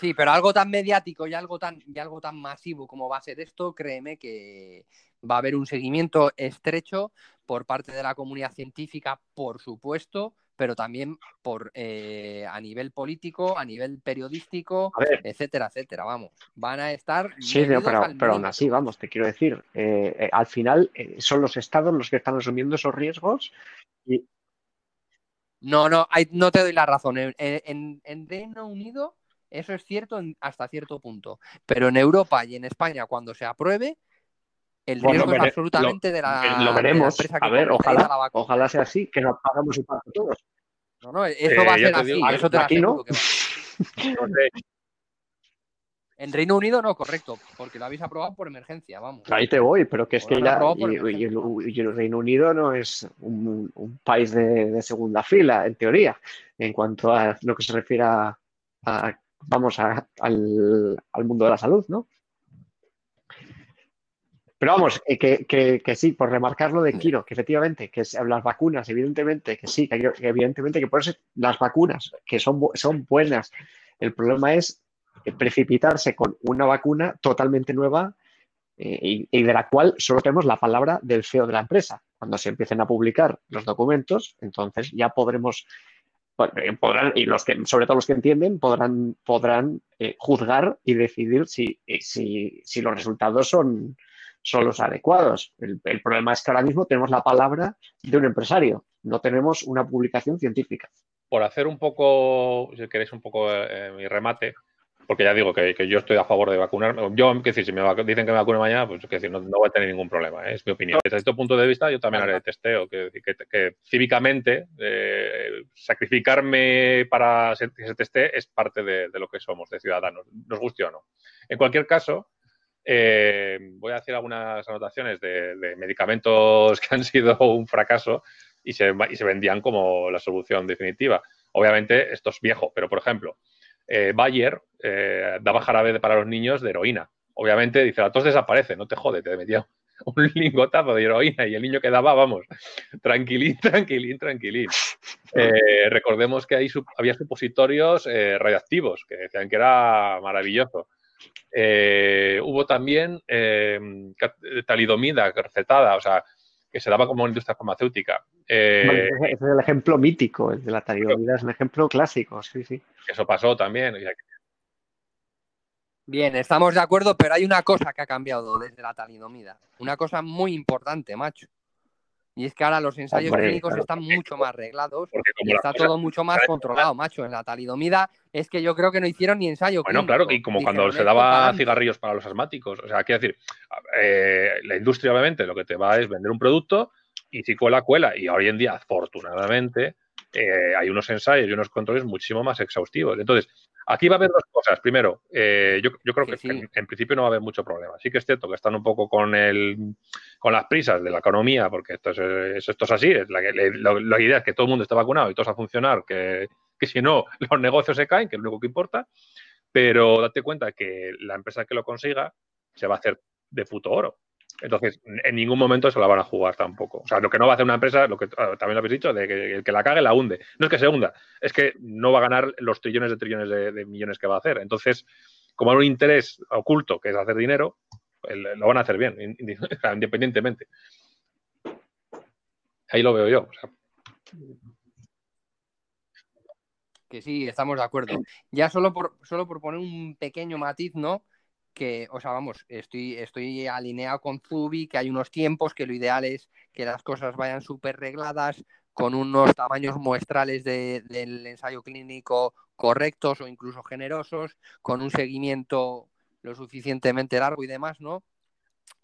Sí, pero algo tan mediático y algo tan, y algo tan masivo como va a ser esto, créeme que va a haber un seguimiento estrecho por parte de la comunidad científica, por supuesto, pero también por eh, a nivel político, a nivel periodístico, A etcétera, etcétera. Vamos, van a estar. Sí, pero, pero aún así, vamos, te quiero decir, eh, eh, al final son los estados los que están asumiendo esos riesgos y No, no, hay- no te doy la razón. En, en- en Reino Unido eso es cierto en- hasta cierto punto, pero en Europa y en España cuando se apruebe, el Bueno, riesgo es absolutamente de la, de lo la veremos. empresa que A ver, ojalá, la vacuna. ojalá sea así, que nos pagamos un pago todos. No, no, eso Eh, va a ser así, digo, eso te lo aquí no. aseguro que va a ser. no (laughs) sé, En Reino Unido no, correcto, porque lo habéis aprobado por emergencia, vamos. Ahí te voy, pero que es que ya por y, y el, y el Reino Unido no es un, un país de, de segunda fila, en teoría, en cuanto a lo que se refiere a, a- vamos, a- al, al mundo de la salud, ¿no? Pero vamos, eh, que, que- que sí, por remarcar lo de Kiro, que efectivamente, que las vacunas, evidentemente, que sí, que, evidentemente que ponerse las vacunas, que son, bu- son buenas. El problema es precipitarse con una vacuna totalmente nueva eh, y, de la cual solo tenemos la palabra del CEO de la empresa. Cuando se empiecen a publicar los documentos, entonces ya podremos, eh, podrán, y los que, sobre todo los que entienden, podrán, podrán eh, juzgar y decidir si, eh, si, si los resultados son, son los adecuados. El, problema es que ahora mismo tenemos la palabra de un empresario, no tenemos una publicación científica. por hacer un poco, si queréis, un poco eh, mi remate, porque ya digo que, que yo estoy a favor de vacunarme. Yo, decir, si me dicen que me vacune mañana, pues quiero decir, no, no voy a tener ningún problema, ¿eh? es mi opinión. Desde este punto de vista, yo también haré testeo, que, que, que cívicamente eh, sacrificarme para que se teste es parte de, de lo que somos, de ciudadanos, nos guste o no. En cualquier caso, eh, voy a hacer algunas anotaciones de, de medicamentos que han sido un fracaso y se, y se vendían como la solución definitiva. Obviamente, esto es viejo, pero por ejemplo, eh, Bayer eh, daba jarabe para los niños de heroína. Obviamente, dice, la tos desaparece, no te jode, te metía (laughs) un lingotazo de heroína y el niño quedaba, vamos, tranquilín, (laughs) tranquilín, tranquilín. Eh, recordemos que ahí había supositorios radioactivos, que decían que era maravilloso. Hubo también talidomida recetada, o sea, que se daba como industria farmacéutica. Eh, Bueno, ese es el ejemplo mítico, el de la talidomida es un ejemplo clásico, sí, sí. eso pasó también. Bien, estamos de acuerdo, pero hay una cosa que ha cambiado desde la talidomida. Una cosa muy importante, macho. Y es que ahora los ensayos Hombre, clínicos claro. están mucho más reglados y está todo mucho más (laughs) controlado, macho. En la talidomida es que yo creo que no hicieron ni ensayo Bueno, clínico. claro, y como cuando se "Esto daba pa'lante". cigarrillos para los asmáticos. O sea, quiero decir, eh, la industria obviamente lo que te va es vender un producto y si cuela, cuela. Y hoy en día, afortunadamente, eh, hay unos ensayos y unos controles muchísimo más exhaustivos. Entonces, aquí va a haber dos cosas. Primero, eh, yo, yo creo que sí. En, en principio no va a haber mucho problema. Sí que es cierto que están un poco con el con las prisas de la economía, porque esto es, es- esto es así. es la, la- la idea es que todo el mundo esté vacunado y todos a funcionar, que, que si no, (laughs) los negocios se caen, que es lo único que importa. Pero date cuenta que la empresa que lo consiga se va a hacer de puto oro. Entonces, en ningún momento se la van a jugar tampoco. O sea, lo que no va a hacer una empresa, lo que ah, también lo habéis dicho, de que el que la cague la hunde. No es que se hunda, es que no va a ganar los trillones de trillones de, millones que va a hacer. Entonces, como hay un interés oculto que es hacer dinero, lo van a hacer bien, (laughs) independientemente. Ahí lo veo yo. Que sí, estamos de acuerdo. Ya solo por, solo por poner un pequeño matiz, ¿no? Que, o sea, vamos, estoy, estoy alineado con Zubi, que hay unos tiempos, que lo ideal es que las cosas vayan súper regladas, con unos tamaños muestrales de, del ensayo clínico correctos o incluso generosos, con un seguimiento lo suficientemente largo y demás, ¿no?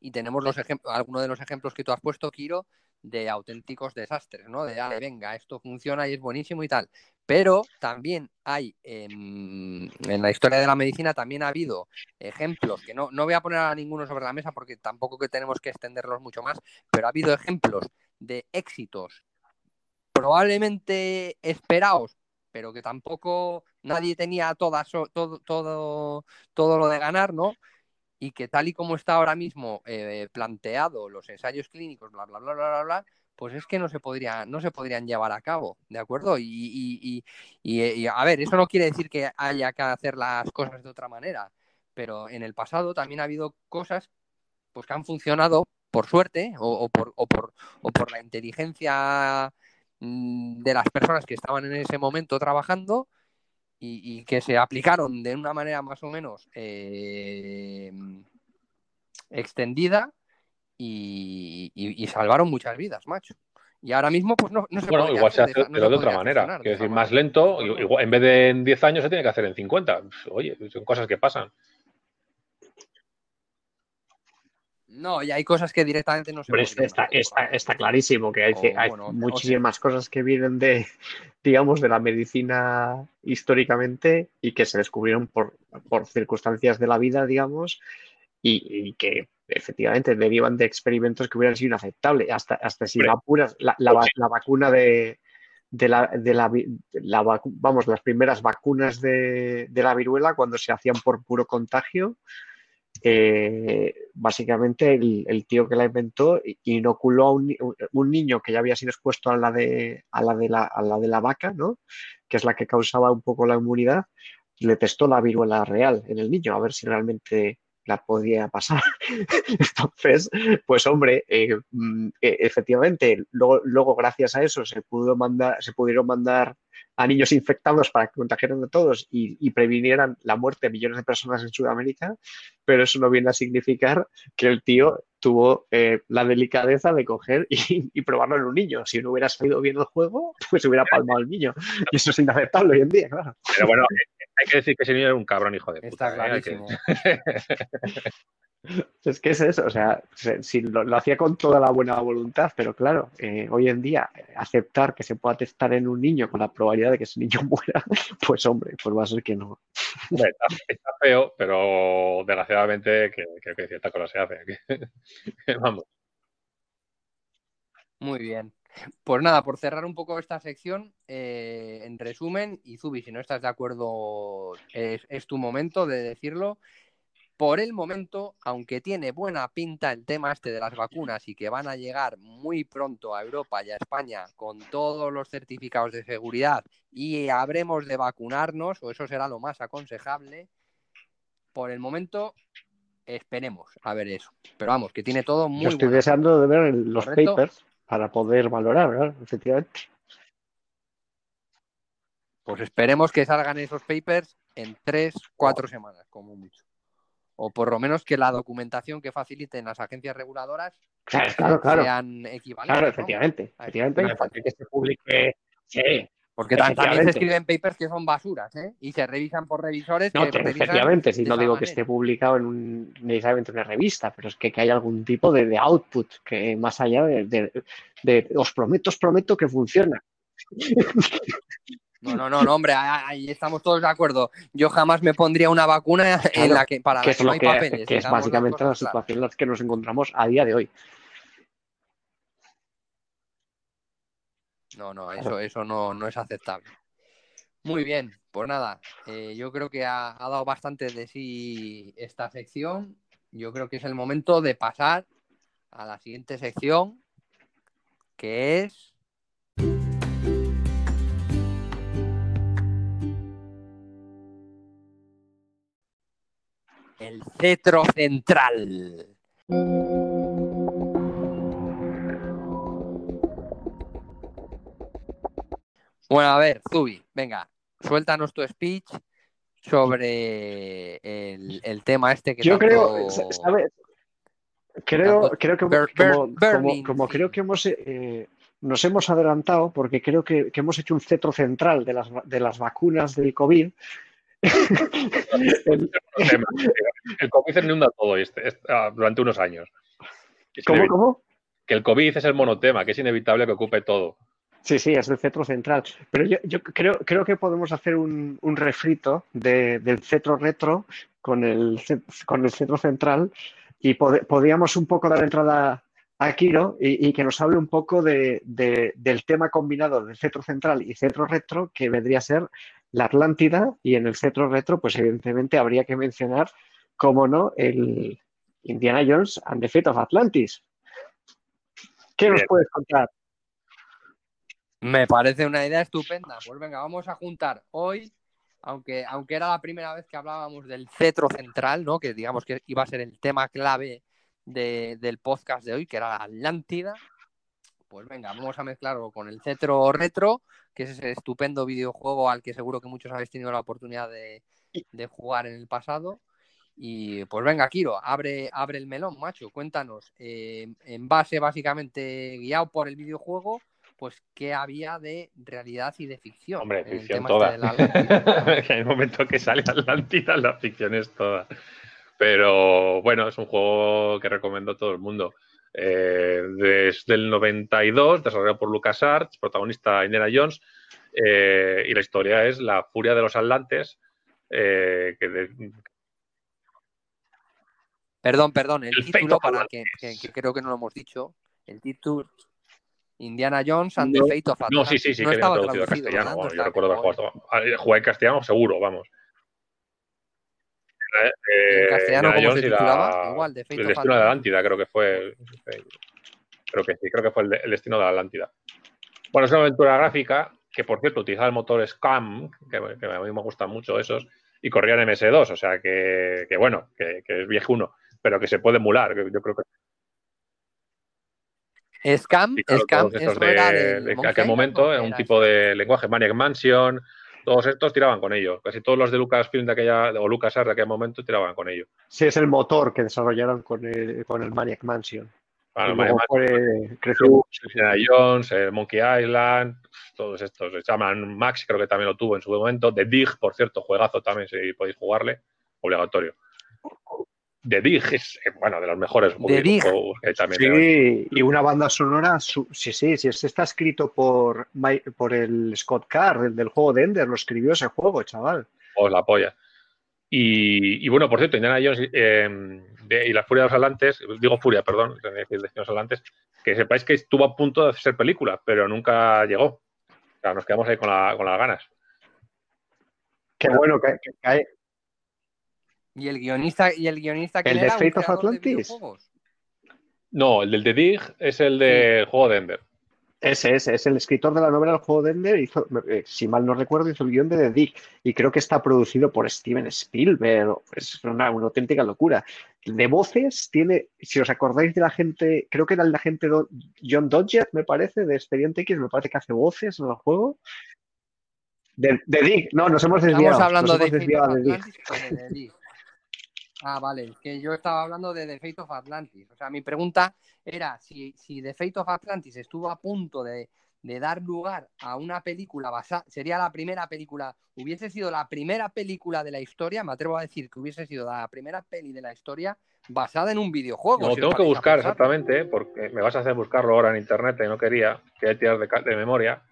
Y tenemos los algunos de los ejemplos que tú has puesto, Kiro, de auténticos desastres, ¿no? De, dale, venga, esto funciona y es buenísimo y tal. Pero también hay, en, la historia de la medicina, también ha habido ejemplos, que no, no voy a poner a ninguno sobre la mesa porque tampoco que tenemos que extenderlos mucho más, pero ha habido ejemplos de éxitos probablemente esperados, pero que tampoco nadie tenía todas, todo, todo, todo lo de ganar, ¿no? Y que tal y como está ahora mismo eh, planteado los ensayos clínicos, bla, bla, bla, bla, bla, bla, pues es que no se, podría, no se podrían llevar a cabo, ¿de acuerdo? Y, y, a ver, eso no quiere decir que haya que hacer las cosas de otra manera, pero en el pasado también ha habido cosas pues, que han funcionado por suerte o, por, o, por, o por la inteligencia mm, de las personas que estaban en ese momento trabajando y, que se aplicaron de una manera más o menos eh, extendida y, salvaron muchas vidas, macho. Y ahora mismo, pues no, se Bueno, igual se hace, pero de otra manera. Quiero decir, más lento, igual, en vez de en 10 años se tiene que hacer en 50. Oye, son cosas que pasan. No, y hay cosas que directamente no se Pero está, está, está, clarísimo que hay, hay muchísimas cosas que vienen de, (laughs) digamos, de la medicina históricamente y que se descubrieron por, por circunstancias de la vida, digamos, y, que efectivamente derivan de experimentos que hubieran sido inaceptables. Hasta, hasta si la apuras, la, la, vacuna de, de la, de la, la, vamos, las primeras vacunas de, de la viruela cuando se hacían por puro contagio, eh, básicamente el, tío que la inventó inoculó a un, niño que ya había sido expuesto a la, de, a, la de la, a la de la vaca, ¿no? que es la que causaba un poco la inmunidad, le testó la viruela real en el niño a ver si realmente la podía pasar. (laughs) Entonces, pues hombre, eh, mm, e, efectivamente, luego, luego gracias a eso se pudo mandar, se pudieron mandar a niños infectados para que contagiaran a todos y, previnieran la muerte de millones de personas en Sudamérica, pero eso no viene a significar que el tío tuvo eh, la delicadeza de coger y, probarlo en un niño. Si no hubiera salido bien el juego, pues hubiera palmado el niño. Y eso es inaceptable hoy en día, claro. Pero bueno, hay que decir que ese niño era un cabrón hijo de puta. Está ¿eh? (laughs) (laughs) Es que es eso, o sea, si lo, hacía con toda la buena voluntad, pero claro, eh, hoy en día aceptar que se pueda testar en un niño con la probabilidad de que ese niño (laughs) muera, pues hombre, pues va a ser que no. Está, feo, pero desgraciadamente que, que, cierta cosa se hace. (laughs) Vamos. Muy bien. Pues nada, por cerrar un poco esta sección, eh, en resumen, y Zubi, si no estás de acuerdo, es, tu momento de decirlo. Por el momento, aunque tiene buena pinta el tema este de las vacunas y que van a llegar muy pronto a Europa y a España con todos los certificados de seguridad y habremos de vacunarnos, o eso será lo más aconsejable, por el momento esperemos a ver eso. Pero vamos, que tiene todo muy Yo estoy deseando de ver los papers para poder valorar, efectivamente. Pues esperemos que salgan esos papers en tres, cuatro semanas, como mucho. O por lo menos que la documentación que faciliten las agencias reguladoras claro, claro, sean equivalentes. Claro, efectivamente. efectivamente. que se publique. Sí, porque también se escriben papers que son basuras, ¿eh? Y se revisan por revisores. No, que efectivamente, si no digo que esté publicado en un, necesariamente una revista, pero es que, que hay algún tipo de, output que más allá de, os prometo, os prometo que funciona. No, no, no, hombre, ahí estamos todos de acuerdo. Yo jamás me pondría una vacuna en la que para que es no hay papeles. Que es básicamente la situación en la que nos encontramos a día de hoy. No, no, eso, eso no, no es aceptable. Muy bien, pues nada, eh, yo creo que ha, dado bastante de sí esta sección. Yo creo que es el momento de pasar a la siguiente sección, que es... El cetro central. Bueno, a ver, Zubi, venga, suéltanos tu speech sobre el, el tema este que Yo tanto- creo, ¿sabes? Creo, tanto- creo que Ber- como, creo que hemos eh, nos hemos adelantado porque creo que, que hemos hecho un centro central de las, de las vacunas del COVID. (laughs) El- COVID inunda todo este, este- ah, durante unos años. Es ¿Cómo, cómo? Que el COVID es el monotema, que es inevitable que ocupe todo. Sí, sí, es el cetro central. Pero yo, yo creo, creo que podemos hacer un, un refrito de- del cetro retro con el, con el cetro central y podríamos un poco dar entrada a Kiro y, y que nos hable un poco de- de- del tema combinado del cetro central y cetro retro que vendría a ser la Atlántida y en el cetro retro pues evidentemente habría que mencionar, como no, el Indiana Jones and the Fate of Atlantis. ¿Qué nos Bien. puedes contar? Me parece una idea estupenda. Pues venga, vamos a juntar hoy, aunque, aunque era la primera vez que hablábamos del cetro central, ¿no? Que digamos que iba a ser el tema clave de- del podcast de hoy, que era la Atlántida. Pues venga, vamos a mezclarlo con el cetro retro, que es ese estupendo videojuego al que seguro que muchos habéis tenido la oportunidad de, de jugar en el pasado. Y pues venga, Kiro, abre, abre el melón, macho. Cuéntanos, eh, en base básicamente guiado por el videojuego, pues qué había de realidad y de ficción. Hombre, ficción toda. este en (laughs) el momento que sale Atlántida, la ficción es toda. Pero bueno, es un juego que recomiendo a todo el mundo. Eh, desde el 92, desarrollado por LucasArts, protagonista Indiana Jones, eh, y la historia es la furia de los Atlantes, eh, que de- Perdón, perdón, el, El título, para que, que- que creo que no lo hemos dicho, el título Indiana Jones and No, the Fate of Atlantis. No, sí, sí, sí, no que estaba traducido a traducido, castellano. ¿verdad? No Bueno, yo recuerdo haber jugado. ah, Jugué en castellano seguro, vamos. Eh, Fate El destino de. Atlántida, creo que fue. Creo que sí, creo que fue el, de- el destino de la Atlántida. Bueno, es una aventura gráfica que, por cierto, utilizaba el motor Scam, que, que a mí me gustan mucho esos, y corría en MS2, o sea que, que bueno, que, que es viejuno, pero que se puede emular. que Yo creo que Scam, Sí, claro, Scam, eso de, de Monkey aquel momento, ¿o qué era un tipo de lenguaje, Maniac Mansion, todos estos tiraban con ello. Casi todos los de Lucasfilm de aquella, o LucasArts de aquel momento tiraban con ello. Sí, es el motor que desarrollaron con el, con el Maniac Mansion. Bueno, Y Maniac Jones, eh, Monkey Island, todos estos. Se llaman Max, creo que también lo tuvo en su momento. The Dig, por cierto, juegazo también, si podéis jugarle, obligatorio. The Dig es, eh, bueno, de los mejores juegos que también. Sí, y una banda sonora, su- sí, sí, sí, este está escrito por, por el Scott Carr, el del juego de Ender, lo escribió ese juego, chaval. Os la polla. Y, y bueno, por cierto, Indiana Jones eh, de- y la Furia de los Atlantes, digo Furia, perdón, de los Atlantes, que sepáis que estuvo a punto de ser película, pero nunca llegó. O sea, nos quedamos ahí con, la- con las ganas. Qué bueno que, que cae. ¿Y el guionista, y el guionista quién ¿El de Fate of de Atlantis? No, el del The Dig es el del juego de Ender. Ese, ese, es el escritor de la novela del juego de Ender, hizo, eh, si mal no recuerdo, hizo el guion de The Dig, y creo que está producido por Steven Spielberg, es una, una auténtica locura. De voces tiene, si os acordáis de la gente, creo que era la gente do- John Dodger, me parece, de Expediente X, me parece que hace voces en el juego. De, de Dig, no, nos hemos desviado. Estamos hablando nos de hemos Fate of desviado de de. Ah, vale, es que yo estaba hablando de The Fate of Atlantis. O sea, mi pregunta era si, si The Fate of Atlantis estuvo a punto de, de dar lugar a una película basada, sería la primera película, hubiese sido la primera película de la historia, me atrevo a decir que hubiese sido la primera peli de la historia basada en un videojuego. No, si tengo que buscar exactamente, porque me vas a hacer buscarlo ahora en internet, y no quería, quería tirar de, de memoria.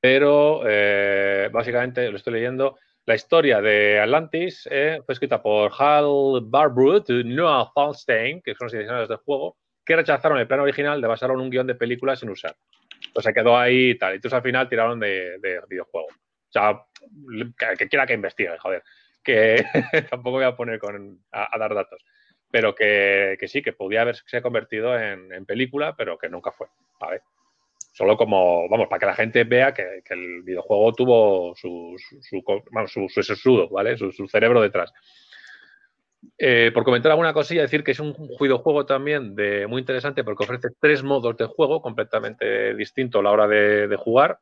Pero eh, básicamente lo estoy leyendo. La historia de Atlantis eh, fue escrita por Hal Barbrut y Noah Falstein, que son los diseñadores del juego, que rechazaron el plan original de basarlo en un guion de película sin usar. Entonces se quedó ahí y tal. Entonces al final tiraron de, de videojuego. O sea, que, que quiera que investigue, joder. Que (laughs) tampoco voy a poner con, a, a dar datos pero que, que sí, que podía haberse convertido en, en película, pero que nunca fue. ¿vale? Solo como, vamos, para que la gente vea que, el videojuego tuvo su, su, su, ¿vale? Su, cerebro detrás. Eh, por comentar alguna cosilla, decir que es un videojuego también de, muy interesante porque ofrece tres modos de juego completamente distintos a la hora de, jugar,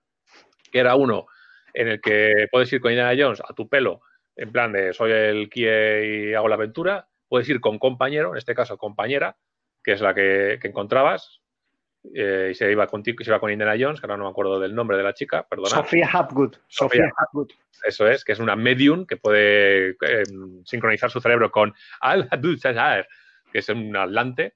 que era uno en el que puedes ir con Indiana Jones a tu pelo en plan de soy el Kie y hago la aventura. Puedes ir con compañero, en este caso compañera, que es la que encontrabas, eh, y se iba contigo, se iba con Indiana Jones, que ahora no me acuerdo del nombre de la chica, perdona. Sofía Hapgood. Sofía Hapgood. Eso es, que es una medium que puede eh, sincronizar su cerebro con Al que es un atlante.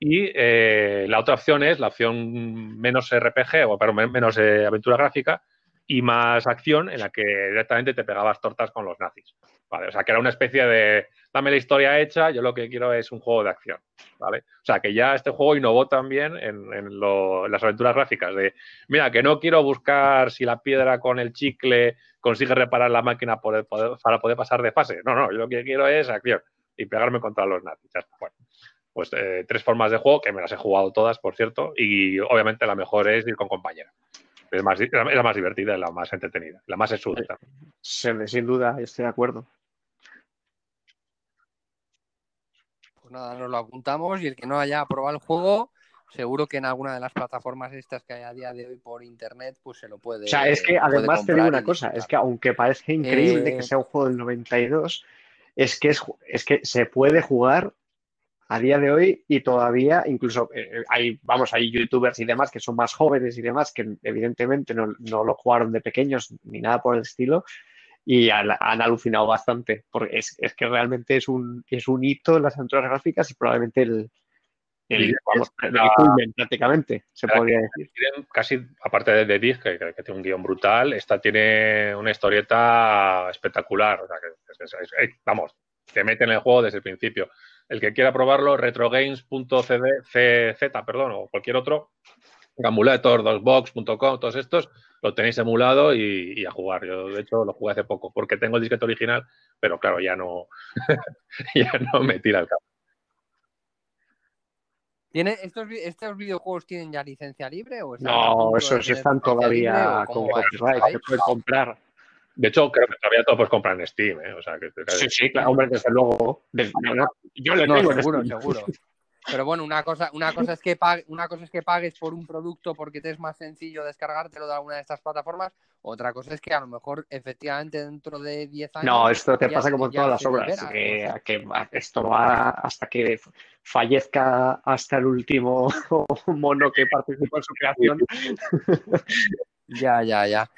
Y eh, la otra opción es la opción menos RPG, o pero menos eh, aventura gráfica, y más acción en la que directamente te pegabas tortas con los nazis. ¿Vale? O sea, que era una especie de, dame la historia hecha, yo lo que quiero es un juego de acción. ¿vale? O sea, que ya este juego innovó también en, en, lo, en las aventuras gráficas de, mira, que no quiero buscar si la piedra con el chicle consigue reparar la máquina por poder, para poder pasar de fase. No, no, yo lo que quiero es acción y pegarme contra los nazis. Ya está. Bueno, pues eh, tres formas de juego, que me las he jugado todas, por cierto, y obviamente la mejor es ir con compañera. Es, más, es la más divertida la más entretenida, la más exulta. Sin, sin duda, estoy de acuerdo. Pues nada, nos lo apuntamos y el que no haya probado el juego, seguro que en alguna de las plataformas estas que hay a día de hoy por internet, pues se lo puede. O sea, es que además te digo una cosa, es que aunque parezca increíble eh... que sea un juego del 92, es que, es, es que se puede jugar a día de hoy y todavía incluso eh, hay, vamos, hay youtubers y demás que son más jóvenes y demás que evidentemente no, no lo jugaron de pequeños ni nada por el estilo y han, han alucinado bastante porque es, es, que realmente es un, es un hito en las aventuras gráficas y probablemente el, el, vamos, el culmen prácticamente, se podría decir. Casi, aparte de, de Dig, que, que, tiene un guion brutal, esta tiene una historieta espectacular. O sea, que, es, es, vamos, te mete en el juego desde el principio. El que quiera probarlo, retrogames.cz, perdón, o cualquier otro, Gamulator, dosbox.com, todos estos, lo tenéis emulado y, y, a jugar. Yo, de hecho, lo jugué hace poco porque tengo el disquete original, pero claro, ya no, (laughs) ya no me tira el cable. ¿Tiene, estos, ¿Estos videojuegos tienen ya licencia libre? O no, esos están todavía con copyright, se puede comprar. De hecho, creo que todavía todo puedes comprar en Steam, ¿eh? O sea, que, que... Sí, sí, claro, hombre, desde luego. Desde, no, yo le tengo seguro, seguro. Pero bueno, una cosa, una cosa es que pague, una cosa es que pagues por un producto porque te es más sencillo descargártelo de alguna de estas plataformas, otra cosa es que a lo mejor efectivamente dentro de 10 años. No, esto te pasa como en todas las obras, libera, que, que, esto va hasta que fallezca hasta el último (laughs) mono que participó en su creación. (laughs) ya, ya, ya.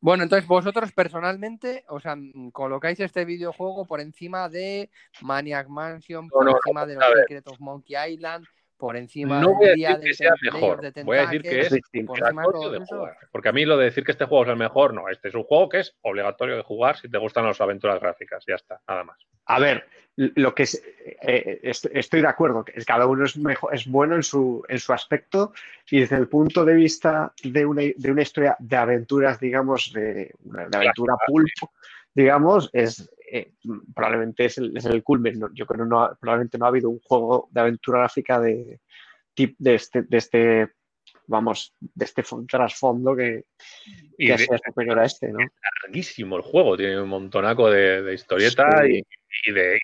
Bueno, entonces vosotros personalmente, o sea, colocáis este videojuego por encima de Maniac Mansion, por no, no, encima de los Secret of Monkey Island, por encima no voy a decir que sea mejor, voy a decir que es obligatorio de jugar. Porque a mí lo de decir que este juego es el mejor, no, este es un juego que es obligatorio de jugar si te gustan las aventuras gráficas, ya está, nada más. A ver, lo que es, eh, estoy de acuerdo, que cada uno es, mejor, es bueno en su, en su aspecto y desde el punto de vista de una, de una historia de aventuras, digamos, de, de aventura pulpo, digamos, es, eh, probablemente es el, es el culmen. ¿no? Yo creo que no, probablemente no ha habido un juego de aventura gráfica de, de, este, de este, vamos, de este trasfondo que, que de, sea superior a este. ¿no? Es larguísimo el juego, tiene un montonaco de, de historieta sí. y, y, de,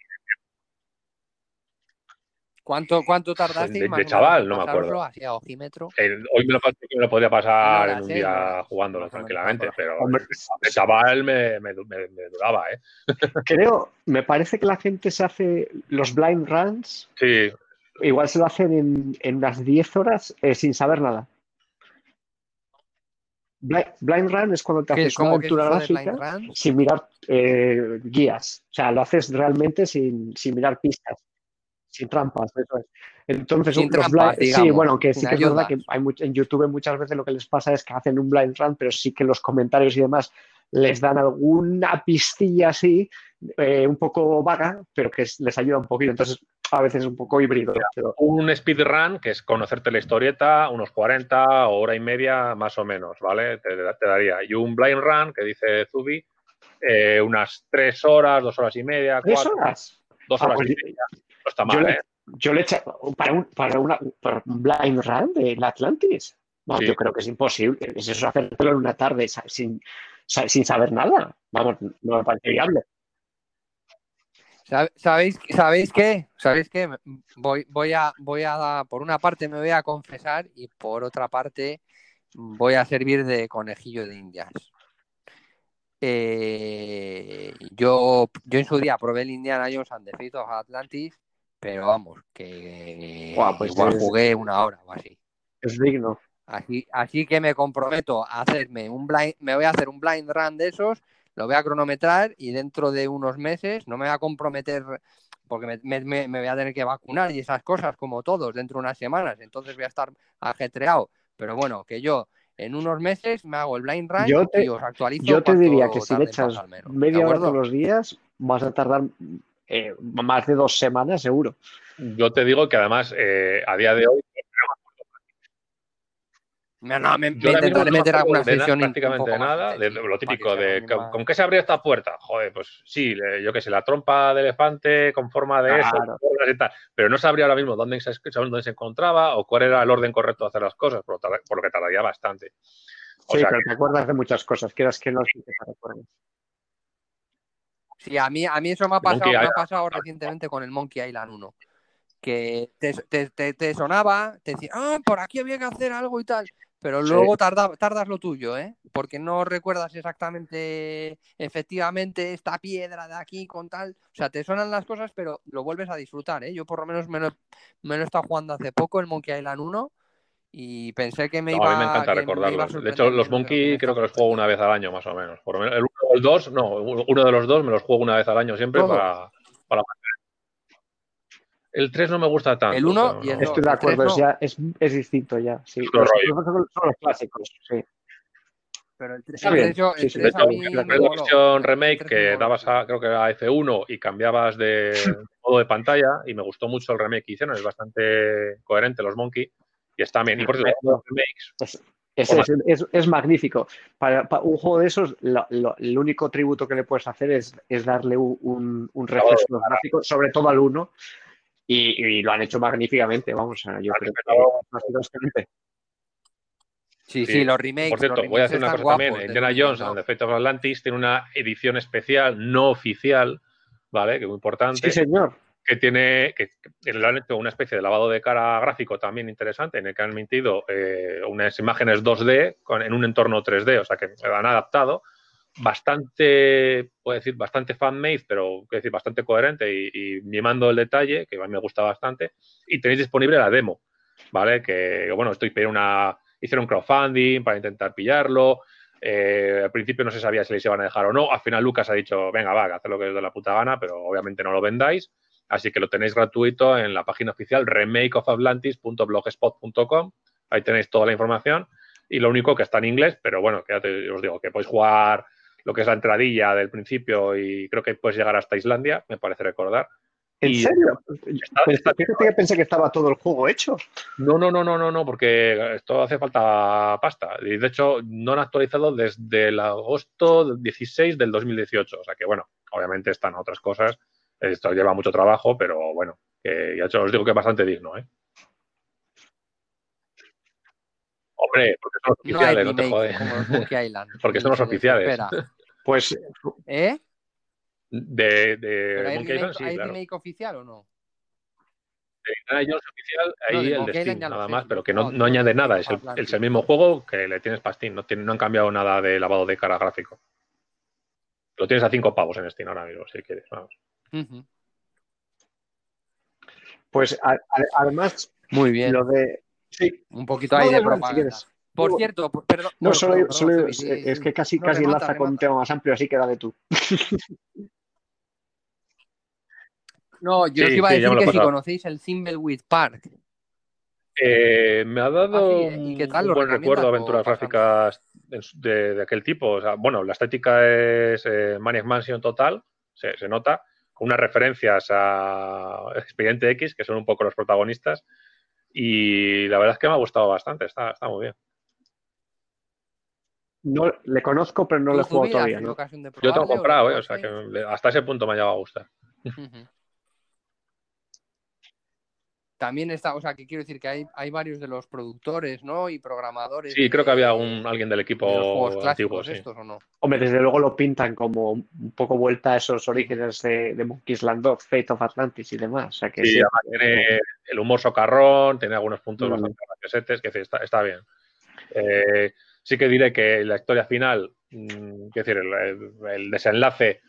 ¿Cuánto, cuánto tardaste? De, de chaval, no me acuerdo. Hacia ojímetro. El, hoy me lo, me lo, podía pasar en un día no, jugándolo tranquilamente, pero Hombre, de chaval me, me, me, me, duraba, ¿eh? (laughs) Creo, me parece que la gente se hace los blind runs. Sí. Igual se lo hacen en, en unas 10 horas eh, sin saber nada. Blind, blind run es cuando te haces una aventura gráfica sin mirar eh, guías. O sea, lo haces realmente sin, sin mirar pistas sin trampas, eso es. Entonces, sin trampas, digamos, sí, bueno, que sí que es verdad que hay mucho, en YouTube muchas veces lo que les pasa es que hacen un blind run, pero sí que los comentarios y demás les dan alguna pistilla así, eh, un poco vaga, pero que les ayuda un poquito. Entonces, a veces es un poco híbrido. Pero... Un speedrun, que es conocerte la historieta, unos 40 o hora y media más o menos, ¿vale? Te, te daría. Y un blind run, que dice Zubi, eh, unas 3 horas, 2 horas y media. ¿Tres cuatro, horas? Dos horas ah, pues, y media. No está mal, yo, ¿eh? Yo le eché para un, para, una, para un blind run del Atlantis. Sí. yo creo que es imposible. Es eso hacerlo en una tarde sin, sin saber nada. Vamos, no me parece viable. ¿Sabéis, ¿Sabéis qué? ¿Sabéis qué? Voy, voy, a, voy a, por una parte me voy a confesar y por otra parte voy a servir de conejillo de indias. Eh, yo, yo en su día probé el Indiana Jones and the Fate of Atlantis, pero vamos, que pues igual es- jugué una hora o así. Es digno. Así, así que me comprometo a hacerme un blind, me voy a hacer un blind run de esos, lo voy a cronometrar y dentro de unos meses no me voy a comprometer porque me, me- me- voy a tener que vacunar y esas cosas como todos dentro de unas semanas, entonces voy a estar ajetreado. Pero bueno, que yo en unos meses me hago el blind run Yo te- y os actualizo. Yo te diría que si le echas al menos, ¿de media hora todos los días, vas a tardar eh, más de dos semanas seguro. Yo te digo que además, eh, a día de hoy, Me, no, me, yo me intentaré no me meter alguna un prácticamente de nada, de lo típico de ¿con- más- ¿con qué se abría esta puerta? Joder, pues sí, le- yo qué sé, la trompa de elefante con forma de eso, Claro. y tal, pero no sabría ahora mismo dónde se, dónde se encontraba o cuál era el orden correcto de hacer las cosas, por lo, tar- por lo que tardaría bastante. O Sí, sea, pero te acuerdas de muchas cosas, quieras que no, sí te. Sí, a mí, a mí eso me ha pasado, me ha pasado recientemente con el Monkey Island 1. Que te, te- te- te sonaba, te decía, ah, por aquí había que hacer algo y tal. Pero Sí. luego tarda- tardas lo tuyo, ¿eh? Porque no recuerdas exactamente, efectivamente, esta piedra de aquí con tal. O sea, te suenan las cosas, pero lo vuelves a disfrutar, ¿eh? Yo por lo menos me lo, me lo he estado jugando hace poco, el Monkey Island 1, y pensé que me no, iba a mí me encanta que me iba a recordarlos. De hecho, los Monkey creo que los juego una vez al año, más o menos. Por lo menos el 1 o el 2, no, uno de los dos me los juego una vez al año siempre ¿Todos? para, para mantener. El 3 no me gusta tanto. El uno pero y el no. dos. Estoy de acuerdo, es, no. ya, es, es distinto ya. Sí. Los, rollo. los son los clásicos, sí. Pero el 3, Está bien, yo, sí, sí. De 3 hecho, la versión remake 3 me que dabas a, creo que era F1 y cambiabas de (laughs) modo de pantalla y me gustó mucho el remake que hicieron, es bastante coherente los Monkey y está bien. Y por cierto, los remakes, Es, es, es, es- es magnífico. Para, para un juego de esos, lo- lo- el único tributo que le puedes hacer es, es darle un, un, refresco gráfico, sobre todo al 1, y, y lo han hecho magníficamente. Vamos, a- yo Han creo que respetado- ha sido excelente. Sí, Sí. sí, los remakes. por cierto, voy a decir una cosa también, Indiana Jones and the Fate of Atlantis tiene una edición especial no oficial, ¿vale? Que es muy importante. Sí, señor. Que tiene que, que han hecho una especie de lavado de cara gráfico también interesante, en el que han metido eh, unas imágenes 2D con- en un entorno 3D, o sea que lo han adaptado. Bastante, puedo decir, bastante fan-made, pero decir, bastante coherente y, y mimando el detalle, que a mí me gusta bastante. Y tenéis disponible la demo, ¿vale? Que, bueno, estoy pidiendo una. Hicieron crowdfunding para intentar pillarlo. Eh, al principio no se sabía si les iban a dejar o no. Al final Lucas ha dicho, venga, va, haced lo que os dé la puta gana, pero obviamente no lo vendáis. Así que lo tenéis gratuito en la página oficial remakeofatlantis.blogspot.com. Ahí tenéis toda la información. Y lo único que está en inglés, pero bueno, que ya te- os digo, que podéis jugar lo que es la entradilla del principio y creo que puedes llegar hasta Islandia, me parece recordar. ¿En Y- serio? Está- Pues está- que pensé que estaba todo el juego hecho. No, no, no, no, no, no, porque esto hace falta pasta. Y de hecho, no han actualizado desde el agosto 16 del 2018. O sea que, bueno, obviamente están otras cosas. Esto lleva mucho trabajo, pero bueno, que ya os digo que es bastante digno, ¿eh? Hombre, porque son los oficiales, no, te jodes. (laughs) Porque son los oficiales. desespera. Pues ¿Eh? De, ¿Pero de hay, Monkey Island, sí, hay claro. remake oficial o no? De Indiana Jones oficial, No, ahí de el de Steam, nada sé, más, pero que no, No, añade de nada. Es el, es el mismo juego que le tienes para Steam. No, tiene- no han cambiado nada de lavado de cara gráfico. Lo tienes a cinco pavos en Steam ahora mismo, si quieres. Vamos. Pues a- a- además, Muy bien. lo de. Sí, Un poquito No, ahí no, de no, propaganda. Por No, cierto, perdón. No, solo, perdón, solo- perdón, Cebi, sí, es que casi, No, casi remata, enlaza con un tema más amplio, así que dale tú. (laughs) No, yo Sí, os iba a sí, decir que si conocéis el Thimbleweed Park. Eh, me ha dado Ah, sí, ¿eh? ¿Y qué tal? un ¿Lo buen recuerdo aventuras gráficas de, de- de aquel tipo. O sea, bueno, la estética es eh, Maniac Mansion total, se, se nota, con unas referencias a Expediente X, que son un poco los protagonistas. Y la verdad es que me ha gustado bastante, está, está muy bien. No, le conozco, pero no ¿Tú, le he jugado Zubi, has todavía, ¿no? Yo tengo comprado, eh, o sea que hasta ese punto me ha llegado a gustar. También está, o sea, que quiero decir que hay, hay varios de los productores, ¿no? Y programadores. Sí, creo que de- había un, alguien del de los equipo juegos antiguo, clásicos sí. estos, ¿o no? Hombre, desde luego lo pintan como un poco vuelta a esos orígenes de, de Monkey Island 2, Fate of Atlantis y demás. O sea que Sí, sí. además tiene el humor socarrón, tiene algunos puntos Mm. bastante graciosetes, que sí, está, está bien. Eh, Sí que diré que la historia final, mm, quiero decir, el desenlace.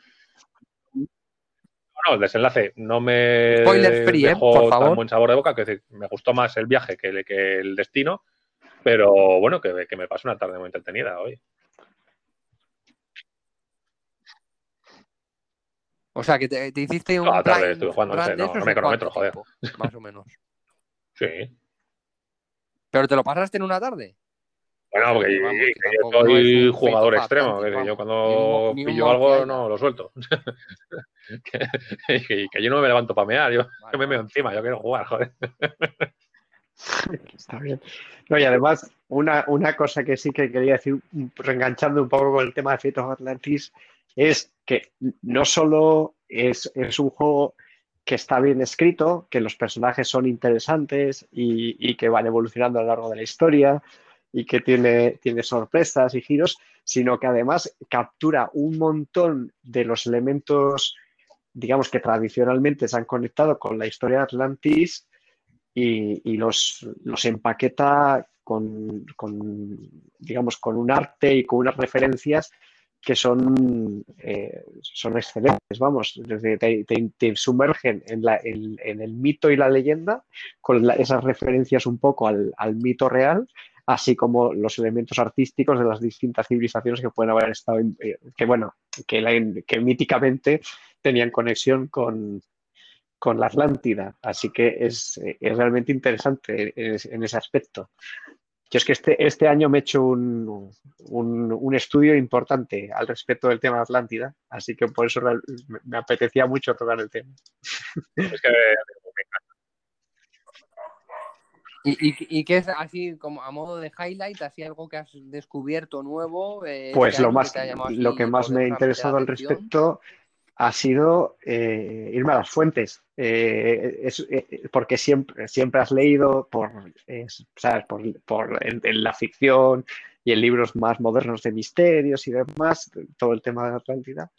No, el desenlace no me Spoiler free, ¿eh? dejó Por tan buen sabor de boca, que decir, me gustó más el viaje que, el- que el destino, pero bueno, que, que me pasó una tarde muy entretenida hoy. O sea, que te, te hiciste un la tarde blind estuve jugando, no sé, no- me cronometro, tiempo, Más o menos. (laughs) Sí. ¿Pero te lo pasaste en una tarde? Bueno, porque Que vamos, que que yo soy jugador extremo, que yo cuando Ni un mo- ni un pillo algo no lo suelto. que, (laughs) que- que yo no me levanto para mear, yo, Vale, yo me meo encima, yo quiero jugar, joder. (laughs) Está bien. No, y además, una, una cosa que sí que quería decir, reenganchando un poco con el tema de Fate of Atlantis, es que no solo es, es un juego que está bien escrito, que los personajes son interesantes y, y que van evolucionando a lo largo de la historia y que tiene, tiene sorpresas y giros, sino que además captura un montón de los elementos, digamos, que tradicionalmente se han conectado con la historia de Atlantis y, los, los empaqueta con, con, digamos, con un arte y con unas referencias que son, eh, son excelentes, vamos, desde te, te- sumergen en, la- en- el mito y la leyenda, con esas referencias un poco al, al mito real, así como los elementos artísticos de las distintas civilizaciones que pueden haber estado, en- eh, que bueno, que, la- que míticamente tenían conexión con, con la Atlántida. Así que es, es realmente interesante en, ese aspecto. Yo es que este, este año me he hecho un, un- estudio importante al respecto del tema Atlántida, así que por eso me, apetecía mucho tocar el tema. ¿Y, y, y qué es así como a modo de highlight, así algo que has descubierto nuevo? eh, Pues lo, más, llamado lo así que más me ha interesado al respecto ha sido eh, irme a las fuentes, Eh, es- eh, porque siempre, siempre has leído por, ¿sabes? por, por- en, en la ficción y en libros más modernos de misterios y demás, todo el tema de la Atlántida,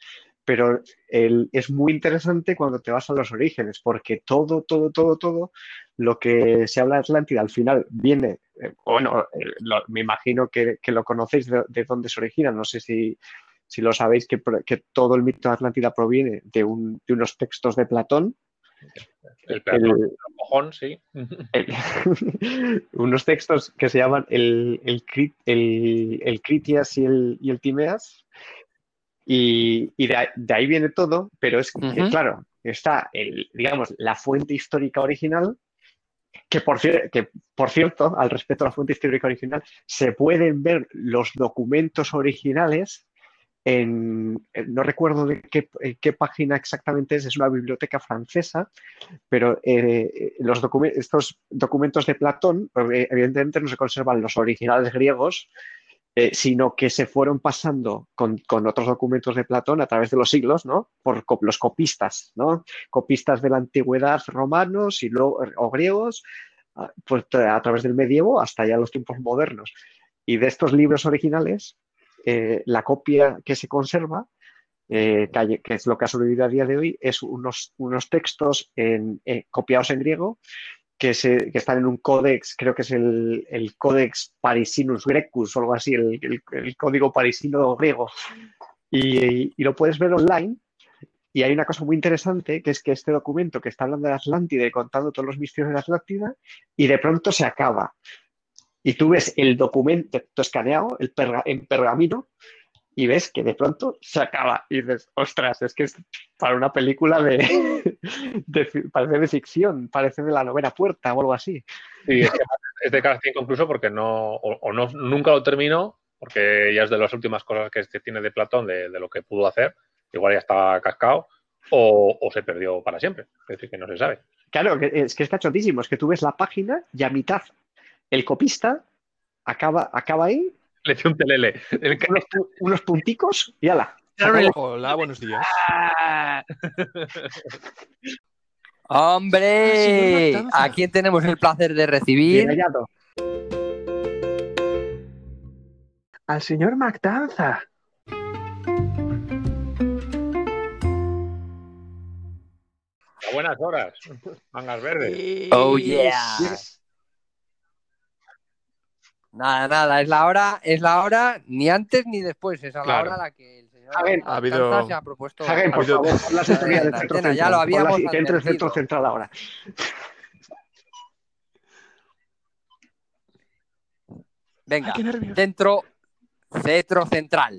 pero el- es muy interesante cuando te vas a los orígenes, porque todo, todo, todo, todo lo que se habla de Atlántida al final viene, eh, bueno, eh, lo- me imagino que, que lo conocéis de, de dónde se origina, no sé si, si lo sabéis, que, que todo el mito de Atlántida proviene de, un- de unos textos de Platón. el Platón, El- el cojón, sí. (laughs) unos textos que se llaman el, el, Crit- el- el Critias y el, y el Timeas. Y, y de, ahí, de ahí viene todo, pero es que, claro, está el, digamos, la fuente histórica original, que por, que por cierto, al respecto a la fuente histórica original, se pueden ver los documentos originales en, en- no recuerdo de qué, en qué página exactamente es, es una biblioteca francesa, pero eh, los estos documentos de Platón, eh, evidentemente no se conservan los originales griegos, eh, sino que se fueron pasando con, con otros documentos de Platón a través de los siglos, ¿no? Por los copistas, ¿no? Copistas de la antigüedad romanos y luego, o griegos, pues a través del medievo hasta ya los tiempos modernos. Y de estos libros originales, eh, la copia que se conserva, eh, que, es lo que ha sobrevivido a día de hoy, es unos, unos textos eh, copiados en griego que, se, están en un códex, creo que es el, el Codex Parisinus Grecus o algo así, el, el- código parisino griego. Y, lo puedes ver online. Y hay una cosa muy interesante, que es que este documento que está hablando de Atlántida y contando todos los misterios de Atlántida, y de pronto se acaba. Y tú ves el documento escaneado el en pergamino y ves que de pronto se acaba. Y dices, ostras, es que es para una película de, (laughs) parece de ficción, parece de la novena puerta o algo así. Sí, es, que es de cada cinco incluso porque no, o, o no, nunca lo terminó, porque ya es de las últimas cosas que este tiene de Platón, de, de lo que pudo hacer, igual ya estaba cascado, o, o se perdió para siempre, es decir, que no se sabe. Claro, es que está chotísimo, es que tú ves la página y a mitad el copista acaba, acaba ahí, Le un telele. El unos, pu- unos punticos y ala. Hola, buenos días. (laughs) ¡Hombre! Ah. ¿A quién tenemos el placer de recibir? Al señor Mactanza. A buenas horas. Mangas verdes. Oh, yeah. Nada, nada, es la hora, es la hora ni antes ni después, es a la Claro. hora a la que el señor Hagen, ha habido- se ha propuesto. Hagen, por favor, la sintonía del centro antena, ya central. lo Pon la- habíamos que entre el centro central ahora. Venga, Ay, centro, centro central.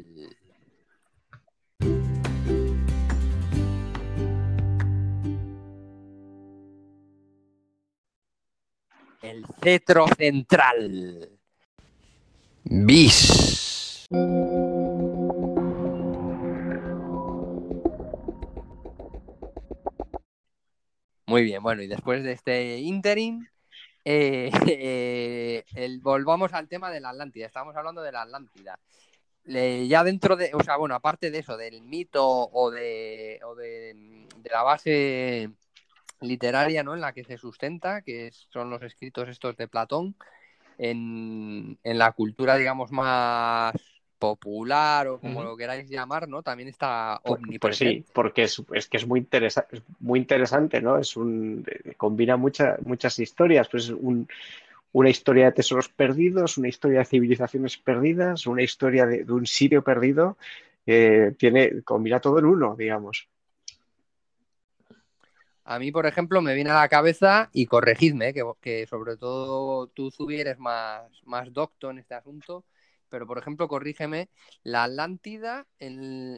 El cetro central. Bis. Muy bien, bueno, y después de este interim, eh, (laughs) eh, volvamos al tema de la Atlántida. Estamos hablando de la Atlántida. Ya dentro de, o sea, bueno, aparte de eso, del mito o de, de, la base literaria, ¿no? En la que se sustenta, que son los escritos estos de Platón, en, en la cultura, digamos, más popular o como lo queráis llamar, ¿no? También está Pues, pues omnipresente. sí, porque es, es que es muy, interesa- es muy interesante, ¿no? Es un, eh, combina mucha- muchas historias, pues es un- una historia de tesoros perdidos, una historia de civilizaciones perdidas, una historia de, de un sitio perdido, eh, tiene, combina todo en uno, digamos. A mí, por ejemplo, me viene a la cabeza, y corregidme, que, que sobre todo tú, Zubi, eres más, más docto en este asunto, pero por ejemplo, corrígeme, la Atlántida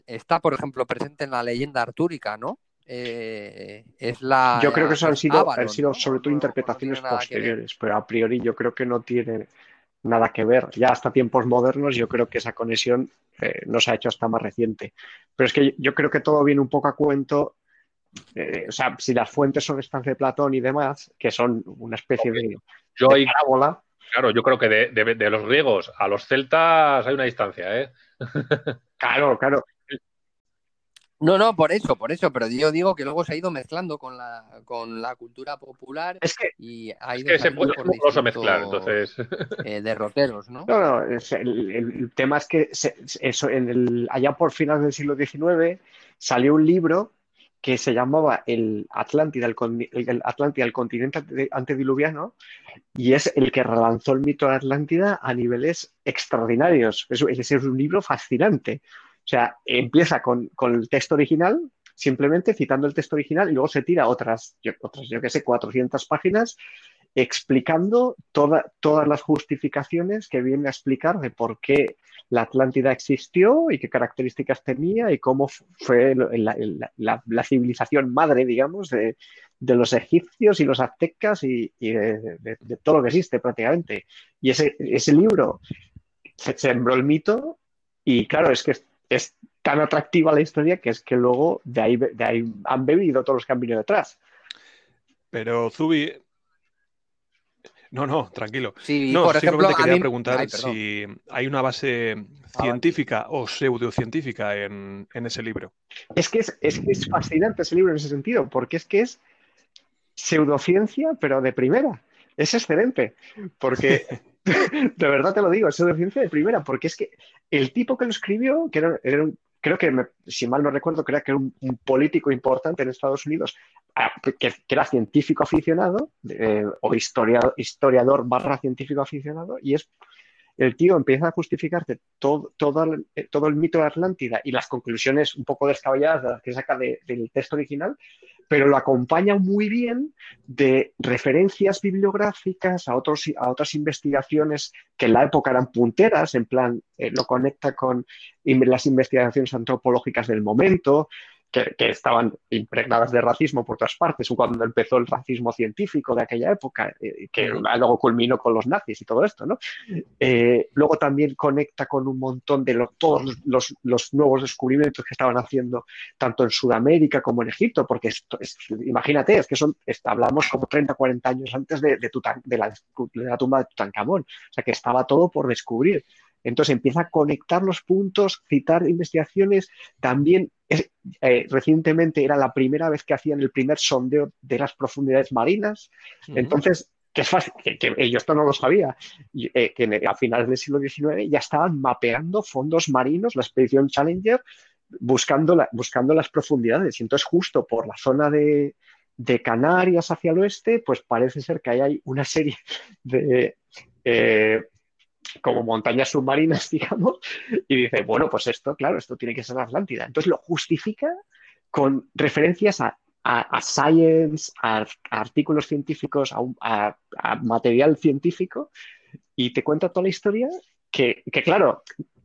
está, por ejemplo, presente en la leyenda artúrica, ¿no? Eh, es la. Yo creo que eso han sido, Avalon, han sido ¿no? sobre ¿O todo no- o no interpretaciones posteriores, pero a priori yo creo que no tiene nada que ver. Ya hasta tiempos modernos yo creo que esa conexión eh, no se ha hecho hasta más reciente. Pero es que yo creo que todo viene un poco a cuento, eh, o sea, si las fuentes son estas de Platón y demás, que son una especie de, Yo de parábola, claro, yo creo que de, de- de los griegos a los celtas hay una distancia, ¿eh? (laughs) claro, claro, No, no, por eso, por eso, pero yo digo que luego se ha ido mezclando con la, con la cultura popular es que y ha Es ido que se puede por mezclar, entonces. (laughs) eh, derroteros, ¿no? No, no, es el, el tema es que se- eso, en el, allá por finales del siglo XIX salió un libro que se llamaba el Atlántida, el, el Atlántida, el continente ante- antediluviano, y es el que relanzó el mito de Atlántida a niveles extraordinarios. Es, es- es un libro fascinante. O sea, empieza con, con el texto original, simplemente citando el texto original, y luego se tira otras, yo, otras, yo qué sé, 400 páginas explicando toda- todas las justificaciones que viene a explicar de por qué la Atlántida existió y qué características tenía y cómo fu- fue la, la- civilización madre, digamos, de, de los egipcios y los aztecas y, de, todo lo que existe prácticamente. Y ese, ese libro se sembró el mito y claro, es que es, es tan atractiva la historia que es que luego de ahí, de ahí han bebido todos los que han venido detrás. Pero Zubi. No, no, tranquilo. Sí, No, por ejemplo, simplemente a quería mí- preguntar Ay, si hay una base científica o pseudocientífica en, en ese libro. Es que es, es que es fascinante ese libro en ese sentido, porque es que es pseudociencia, pero de primera. Es excelente, porque (laughs) (laughs) de verdad te lo digo, es pseudociencia de primera, porque es que el tipo que lo escribió, que era, era un- creo que, me- si mal no recuerdo, creo que era un, político importante en Estados Unidos, ah, que, que era científico aficionado, eh, o historiador, historiador barra científico aficionado, y es el tío empieza a justificarte todo, todo, el, eh, todo el mito de Atlántida y las conclusiones un poco descabelladas de las que saca de- del texto original, pero lo acompaña muy bien de referencias bibliográficas a, otros, a otras investigaciones que en la época eran punteras, en plan, eh, lo conecta con las investigaciones antropológicas del momento, que, que estaban impregnadas de racismo por todas partes, cuando empezó el racismo científico de aquella época, eh, que luego culminó con los nazis y todo esto, ¿no? Eh, luego también conecta con un montón de lo- todos los, los nuevos descubrimientos que estaban haciendo tanto en Sudamérica como en Egipto, porque esto es- imagínate, es que son, es- hablamos como 30, 40 años antes de, de, Tutan- de la, de la tumba de Tutankamón, o sea que estaba todo por descubrir. Entonces empieza a conectar los puntos, citar investigaciones. También es- eh, recientemente era la primera vez que hacían el primer sondeo de las profundidades marinas. Entonces, que es fácil, que, que yo esto no lo sabía, eh, que el- a finales del siglo XIX ya estaban mapeando fondos marinos, la expedición Challenger, buscando, la- buscando las profundidades. Y entonces, justo por la zona de, de Canarias hacia el oeste, pues parece ser que ahí hay una serie de, eh, como montañas submarinas, (laughs) digamos, y dice, bueno, pues esto, claro, esto tiene que ser Atlántida. Entonces lo justifica con referencias a, a- science, a, artículos científicos, a, material científico, y te cuenta toda la historia que, que, claro,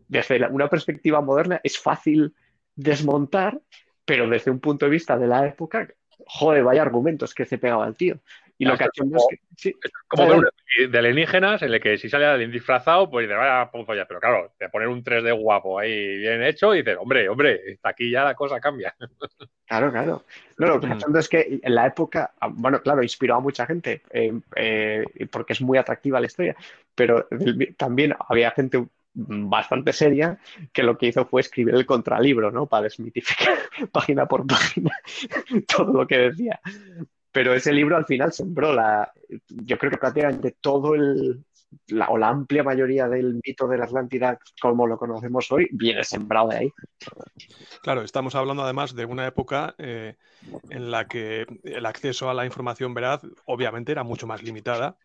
desde una perspectiva moderna es fácil desmontar, pero desde un punto de vista de la época, joder, vaya argumentos que se pegaba el tío. Y Ya, lo que es hacemos es que... sí, Como ver una peli de alienígenas en el que si sale alguien disfrazado, pues dices, vaya polla, pero claro, te poner un 3D guapo ahí bien hecho y dices, hombre, hombre, aquí ya la cosa cambia. (laughs) Claro, claro. No, lo que Mm. es que en la época, ah, bueno, claro, inspiró a mucha gente eh, eh, porque es muy atractiva la historia, pero también había gente bastante seria que lo que hizo fue escribir el contralibro, ¿no? Para desmitificar (laughs) página por página (laughs) todo lo que decía. Pero ese libro al final sembró la, yo creo que prácticamente todo el, la, o la amplia mayoría del mito de la Atlántida como lo conocemos hoy viene sembrado de ahí. Claro, estamos hablando además de una época eh, en la que el acceso a la información veraz obviamente era mucho más limitada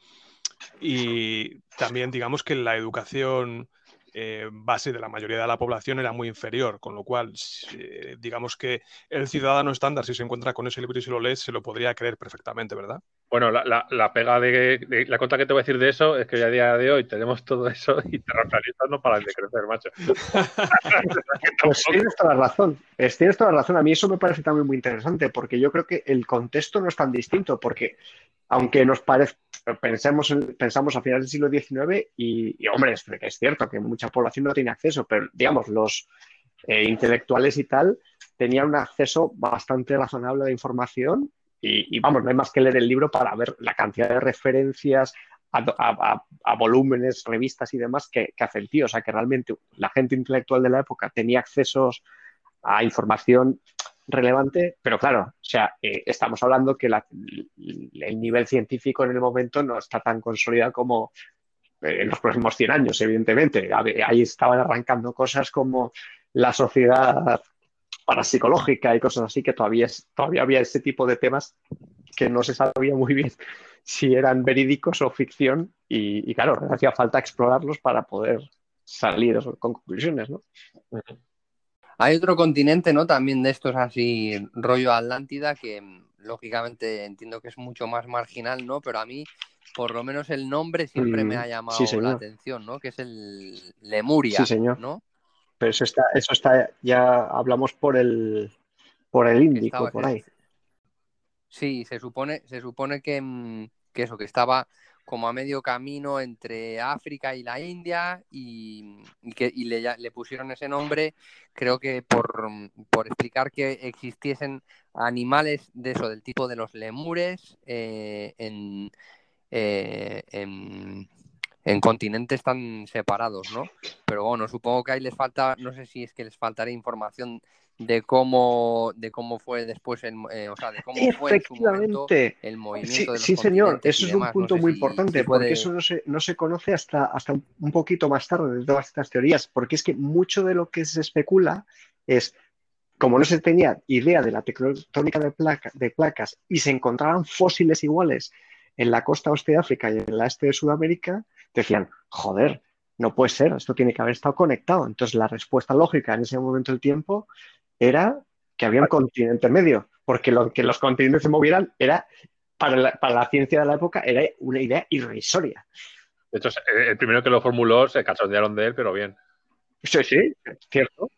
y también digamos que la educación eh, base de la mayoría de la población era muy inferior, con lo cual eh, digamos que el ciudadano estándar si se encuentra con ese libro y se lo lee se lo podría creer perfectamente, ¿verdad? Bueno, la, la- pega de, de- la cosa que te voy a decir de eso es que ya a día de hoy tenemos todo eso y terraplanistas no paran de crecer, macho. (laughs) Pues tienes toda la razón. Es- tienes toda la razón. A mí eso me parece también muy interesante porque yo creo que el contexto no es tan distinto porque aunque nos parece, pensemos, en- pensamos a finales del siglo XIX y, y, hombre, es, es cierto que mucha población no tiene acceso, pero digamos, los eh, intelectuales y tal tenían un acceso bastante razonable la información y, vamos, no hay más que leer el libro para ver la cantidad de referencias a, volúmenes, revistas y demás que, que hace el tío. O sea, que realmente la gente intelectual de la época tenía accesos a información relevante, pero claro, o sea, eh, estamos hablando que la- el nivel científico en el momento no está tan consolidado como eh, en los próximos 100 años, evidentemente. Ahí estaban arrancando cosas como la sociedad parapsicológica y cosas así, que todavía, es- todavía había ese tipo de temas que no se sabía muy bien (laughs) si eran verídicos o ficción y, y claro, hacía falta explorarlos para poder salir con conclusiones, ¿no? Hay otro continente, ¿no? También de estos así, rollo Atlántida, que mm, lógicamente entiendo que es mucho más marginal, ¿no? Pero a mí, por lo menos el nombre siempre me Mm, ha llamado sí, la atención, ¿no? Que es el Lemuria, Sí, señor. ¿no? Pero eso está, eso está, ya hablamos por el, por el Índico, estaba- por ahí. Sí, se supone, se supone que, mm, que eso, que estaba como a medio camino entre África y la India y, y que y le, le pusieron ese nombre, creo que por, mm, por explicar que existiesen animales de eso, del tipo de los lemures eh, en, eh, en, en continentes tan separados, ¿no? Pero bueno, supongo que ahí les falta, no sé si es que les faltaría información de cómo, de cómo fue después, el, eh, o sea, de cómo fue en su momento el movimiento Sí, de los sí, señor, eso es un. No punto sé muy si- importante, si puede- porque eso no se, no se conoce hasta, hasta un un poquito más tarde de todas estas teorías, porque es que mucho de lo que se especula es, como no se tenía idea de la tectónica de, placa- de placas y se encontraban fósiles iguales en la costa oeste de África y en la este de Sudamérica, decían, joder, no puede ser, esto tiene que haber estado conectado. Entonces la respuesta lógica en ese momento del tiempo era que había un continente medio, porque lo que los continentes se movieran era, para la, para la ciencia de la época, era una idea irrisoria. De hecho, el primero que lo formuló se cachondearon de él, pero bien. Sí, sí, cierto.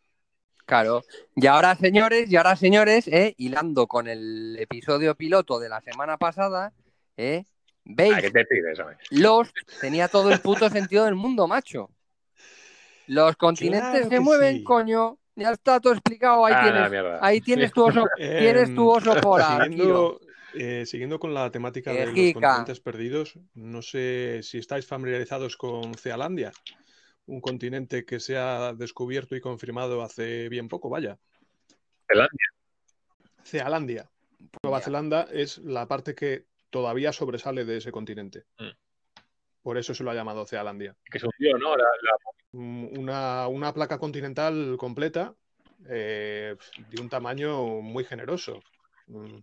Claro. Y ahora, señores, y ahora, señores, eh, hilando con el episodio piloto de la semana pasada, eh, ¿veis? ¿A qué te pides, hombre? Lost tenía todo el puto sentido del mundo, macho. Los continentes Claro se mueven, sí. coño. Ya está todo explicado. Ahí Ah, la tienes, mierda. ahí tienes tu oso, (laughs) tienes tu oso polar, tío. Siguiendo, eh, siguiendo con la temática de los continentes perdidos, no sé si estáis familiarizados con Cealandia, un continente que se ha descubierto y confirmado hace bien poco, vaya. Zelandia. Cealandia. Nueva. Zelanda es la parte que todavía sobresale de ese continente. Mm. Por eso se lo ha llamado Cealandia. Que se hundió, ¿no? La- la- Mm, Una, una placa continental completa eh, de un tamaño muy generoso. Mm,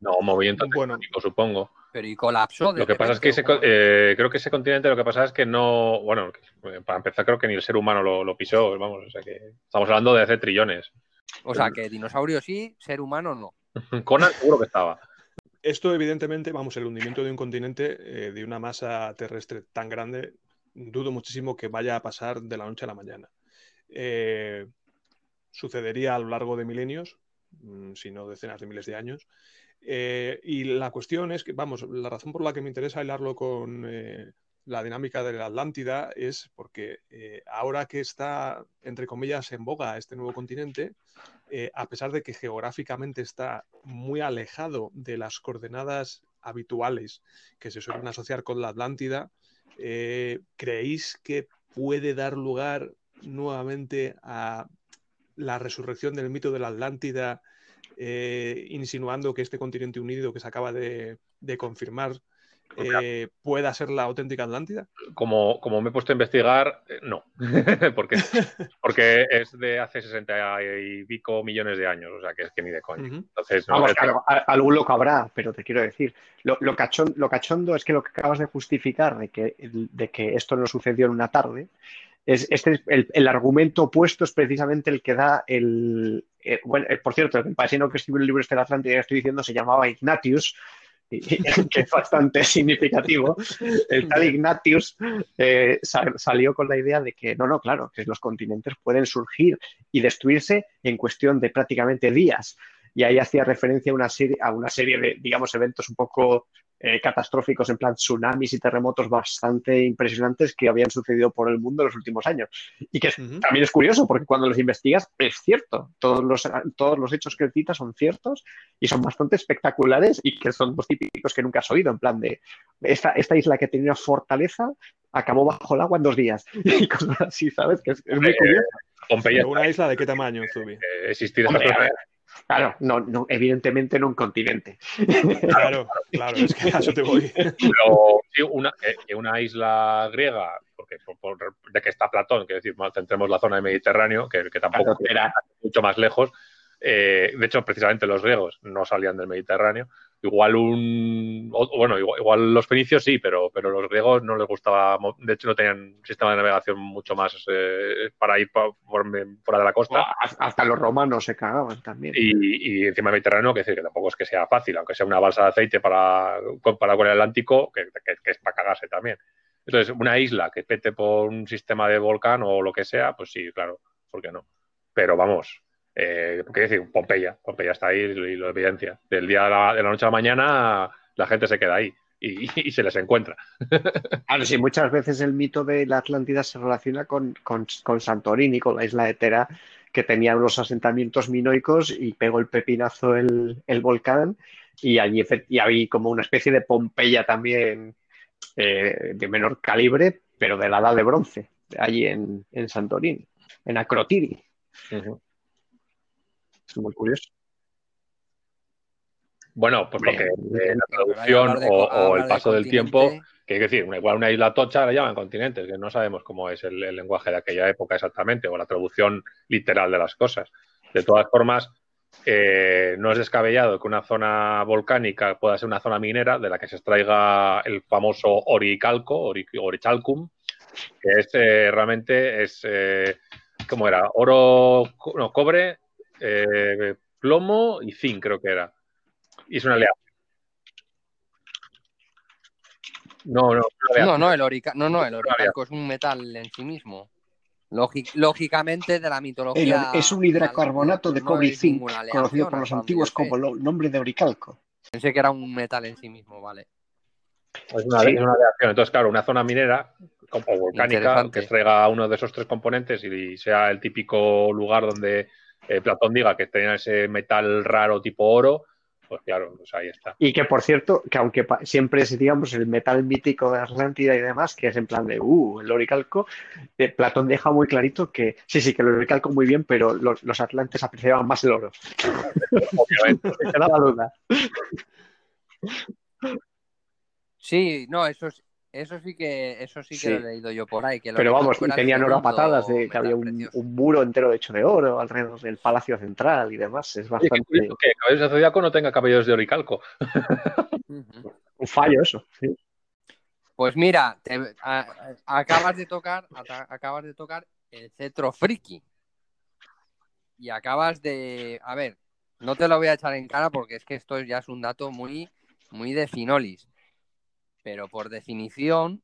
No, movimiento Bueno. tectónico, supongo. Pero y colapsó. de Lo que pasa es que ese, eh, creo que ese continente lo que pasa es que no, bueno, para empezar creo que ni el ser humano lo, lo pisó, vamos, o sea que estamos hablando de hace trillones. O sea, que dinosaurio sí, ser humano no. (laughs) Conan seguro que estaba. Esto, evidentemente, vamos, el hundimiento de un continente eh, de una masa terrestre tan grande, dudo muchísimo que vaya a pasar de la noche a la mañana. Eh, sucedería a lo largo de milenios, mm, si no decenas de miles de años. Eh, y la cuestión es que, vamos, la razón por la que me interesa hilarlo con eh, la dinámica de la Atlántida es porque ahora que está, entre comillas, en boga este nuevo continente, eh, a pesar de que geográficamente está muy alejado de las coordenadas habituales que se suelen asociar con la Atlántida, eh, ¿creéis que puede dar lugar nuevamente a la resurrección del mito de la Atlántida, eh, insinuando que este continente unido que se acaba de, de confirmar eh, pueda ser la auténtica Atlántida? Como, como me he puesto a investigar, eh, no, (laughs) porque, (laughs) porque es de hace 60 y pico millones de años, o sea que es que ni de coña. Ujú. Entonces, no, Vamos, es- claro, a- algún loco habrá, pero te quiero decir, lo, lo, cachón- lo cachondo es que lo que acabas de justificar de que, de que esto no sucedió en una tarde, es, este es el, el argumento opuesto es precisamente el que da el... eh, bueno, por cierto, el paisano que escribió el libro este de Atlántida que estoy diciendo se llamaba Ignatius, (laughs) que es bastante significativo. El tal Ignatius eh, sa- salió con la idea de que no, no, claro, que los continentes pueden surgir y destruirse en cuestión de prácticamente días. Y ahí hacía referencia a una serie, a una serie de, digamos, eventos un poco eh, catastróficos, en plan tsunamis y terremotos bastante impresionantes que habían sucedido por el mundo en los últimos años. Y que es- también es curioso, porque cuando los investigas es cierto. Todos los, todos los hechos que él cita son ciertos y son bastante espectaculares y que son los típicos que nunca has oído, en plan de esta, esta isla que tenía una fortaleza acabó bajo el agua en dos días. (laughs) Y cosas así, ¿sabes? Que es, es muy Eh, curioso. Pompeya ¿Pero ¿Una isla de qué tamaño, Zubi? eh, existir esas Hombre, a cosas. ver, Claro, no, no, evidentemente no un continente. Claro, claro, es que a eso te voy. Pero sí, una, que- que una isla griega, porque por, por- de que está Platón, quiero decir, bueno, centremos la zona del Mediterráneo, que, que tampoco Claro, era- mucho más lejos. Eh, de hecho, precisamente los griegos no salían del Mediterráneo. Igual un. o- bueno, igual, igual los fenicios sí, pero, pero los griegos no les gustaba. De hecho, no tenían un sistema de navegación mucho más eh, para ir por- fuera de la costa. Hasta los romanos se cagaban también. Y, y encima del Mediterráneo, que decir que tampoco es que sea fácil, aunque sea una balsa de aceite para comparado con el Atlántico, que, que- que es para cagarse también. Entonces, una isla que pete por un sistema de volcán o lo que sea, pues sí, claro, ¿por qué no? Pero vamos, eh, ¿qué decir? Pompeya, Pompeya está ahí y lo evidencia. Del día a la, de la noche a la mañana, la gente se queda ahí y, (laughs) y se les encuentra. (laughs) Claro, sí, muchas veces el mito de la Atlántida se relaciona con, con, con Santorini, con la isla de Tera, que tenía unos asentamientos minoicos y pegó el pepinazo el, el volcán y allí y había como una especie de Pompeya también eh, de menor calibre, pero de la edad de bronce, allí en, en Santorini, en Acrotiri. Es muy curioso. Bueno, pues Hombre, porque la traducción de o, el de paso del tiempo que es decir, una- igual una isla tocha la llaman continentes, que no sabemos cómo es el, el lenguaje de aquella época exactamente, o la traducción literal de las cosas. De todas formas, eh, no es descabellado que una zona volcánica pueda ser una zona minera de la que se extraiga el famoso oricalco, ori- orichalcum, que es eh, realmente es eh, ¿cómo era? Oro, no, cobre, eh, plomo y zinc, creo que era. Y es una aleación. No, no, No, no, el, orica... no, no, el oricalco es un metal en sí mismo. Lógi- Lógicamente, de la mitología. es un hidracarbonato de cobre y zinc, conocido por los antiguos como el nombre de oricalco. Pensé que era un metal en sí mismo, vale. Es una, Sí. es una aleación. Entonces, claro, una zona minera o volcánica que extraiga uno de esos tres componentes y sea el típico lugar donde eh, Platón diga que tenía ese metal raro tipo oro, pues claro, pues ahí está. Y que, por cierto, que aunque siempre es, digamos, el metal mítico de Atlántida y demás, que es en plan de, uh, el oricalco, eh, Platón deja muy clarito que, sí, sí, que el oricalco muy bien, pero los, los atlantes apreciaban más el oro. Obviamente. (laughs) Me quedaba duda. Sí, no, eso, es- eso sí que eso sí que Sí. lo he leído yo por ahí. Que Pero vamos, tenían oro a patadas, de que había un, muro entero hecho de oro alrededor del palacio central y demás. Es bastante... curioso que Caballeros de Zodíaco no tenga cabellos de oricalco. Un fallo eso. sí. Pues mira, te- a- a- acabas de tocar, acabas de tocar el cetro friki. Y acabas de, a ver, no te lo voy a echar en cara porque es que esto ya es un dato muy, muy de finolis. Pero por definición,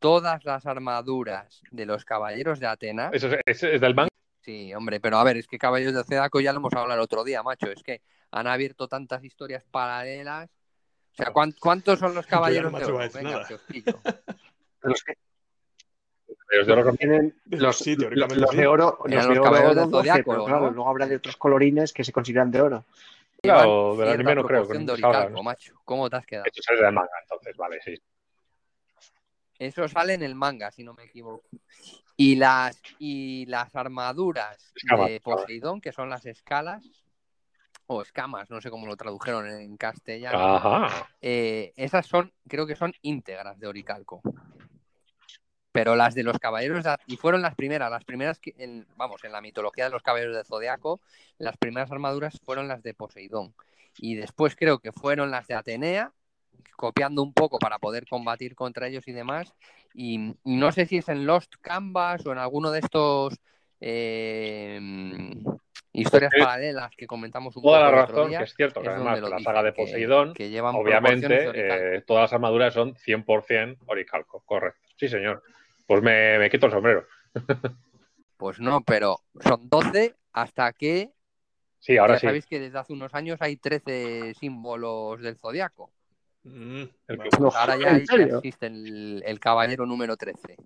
todas las armaduras de los caballeros de Atenas, Eso es, es- es del manga. sí, hombre, pero a ver, es que caballeros de Zodiaco ya lo hemos hablado el otro día, macho, es que han abierto tantas historias paralelas. O sea, ¿cuán- ¿cuántos son los caballeros de oro? Venga, nada. que os pillo. Los que Los de oro- tienen los, Sí, los de oro, los los de oro caballeros 12, Zodiaco, pero claro, ¿no? luego habrá de otros colorines que se consideran de oro. Llevan Claro, del anime no creo de salgan. oricalco, macho. ¿Cómo te has quedado? Esto es del manga, entonces, vale, sí. Eso sale en el manga, si no me equivoco. Y las, y las armaduras Escamas, de. Poseidón, que son las escalas, o escamas, no sé cómo lo tradujeron en castellano, Ajá. eh, esas son, creo que son íntegras de oricalco. Pero las de los caballeros, de- y fueron las primeras, las primeras que, en- vamos, en la mitología de los caballeros de Zodiaco, las primeras armaduras fueron las de Poseidón. Y después creo que fueron las de Atenea, copiando un poco para poder combatir contra ellos y demás. Y, y no sé si es en Lost Canvas o en alguno de estos eh, historias paralelas que comentamos un Toda poco la otro razón, día, que es cierto, que es además la saga de Poseidón, que llevan obviamente, eh, todas las armaduras son 100% oricalco, correcto. Sí, señor. Pues me, me quito el sombrero. Pues no, pero son 12 hasta que Sí, ahora ya sí. sabéis que desde hace unos años hay 13 símbolos del zodiaco. Mm, El que- Ahora ya, existe el, el caballero número 13.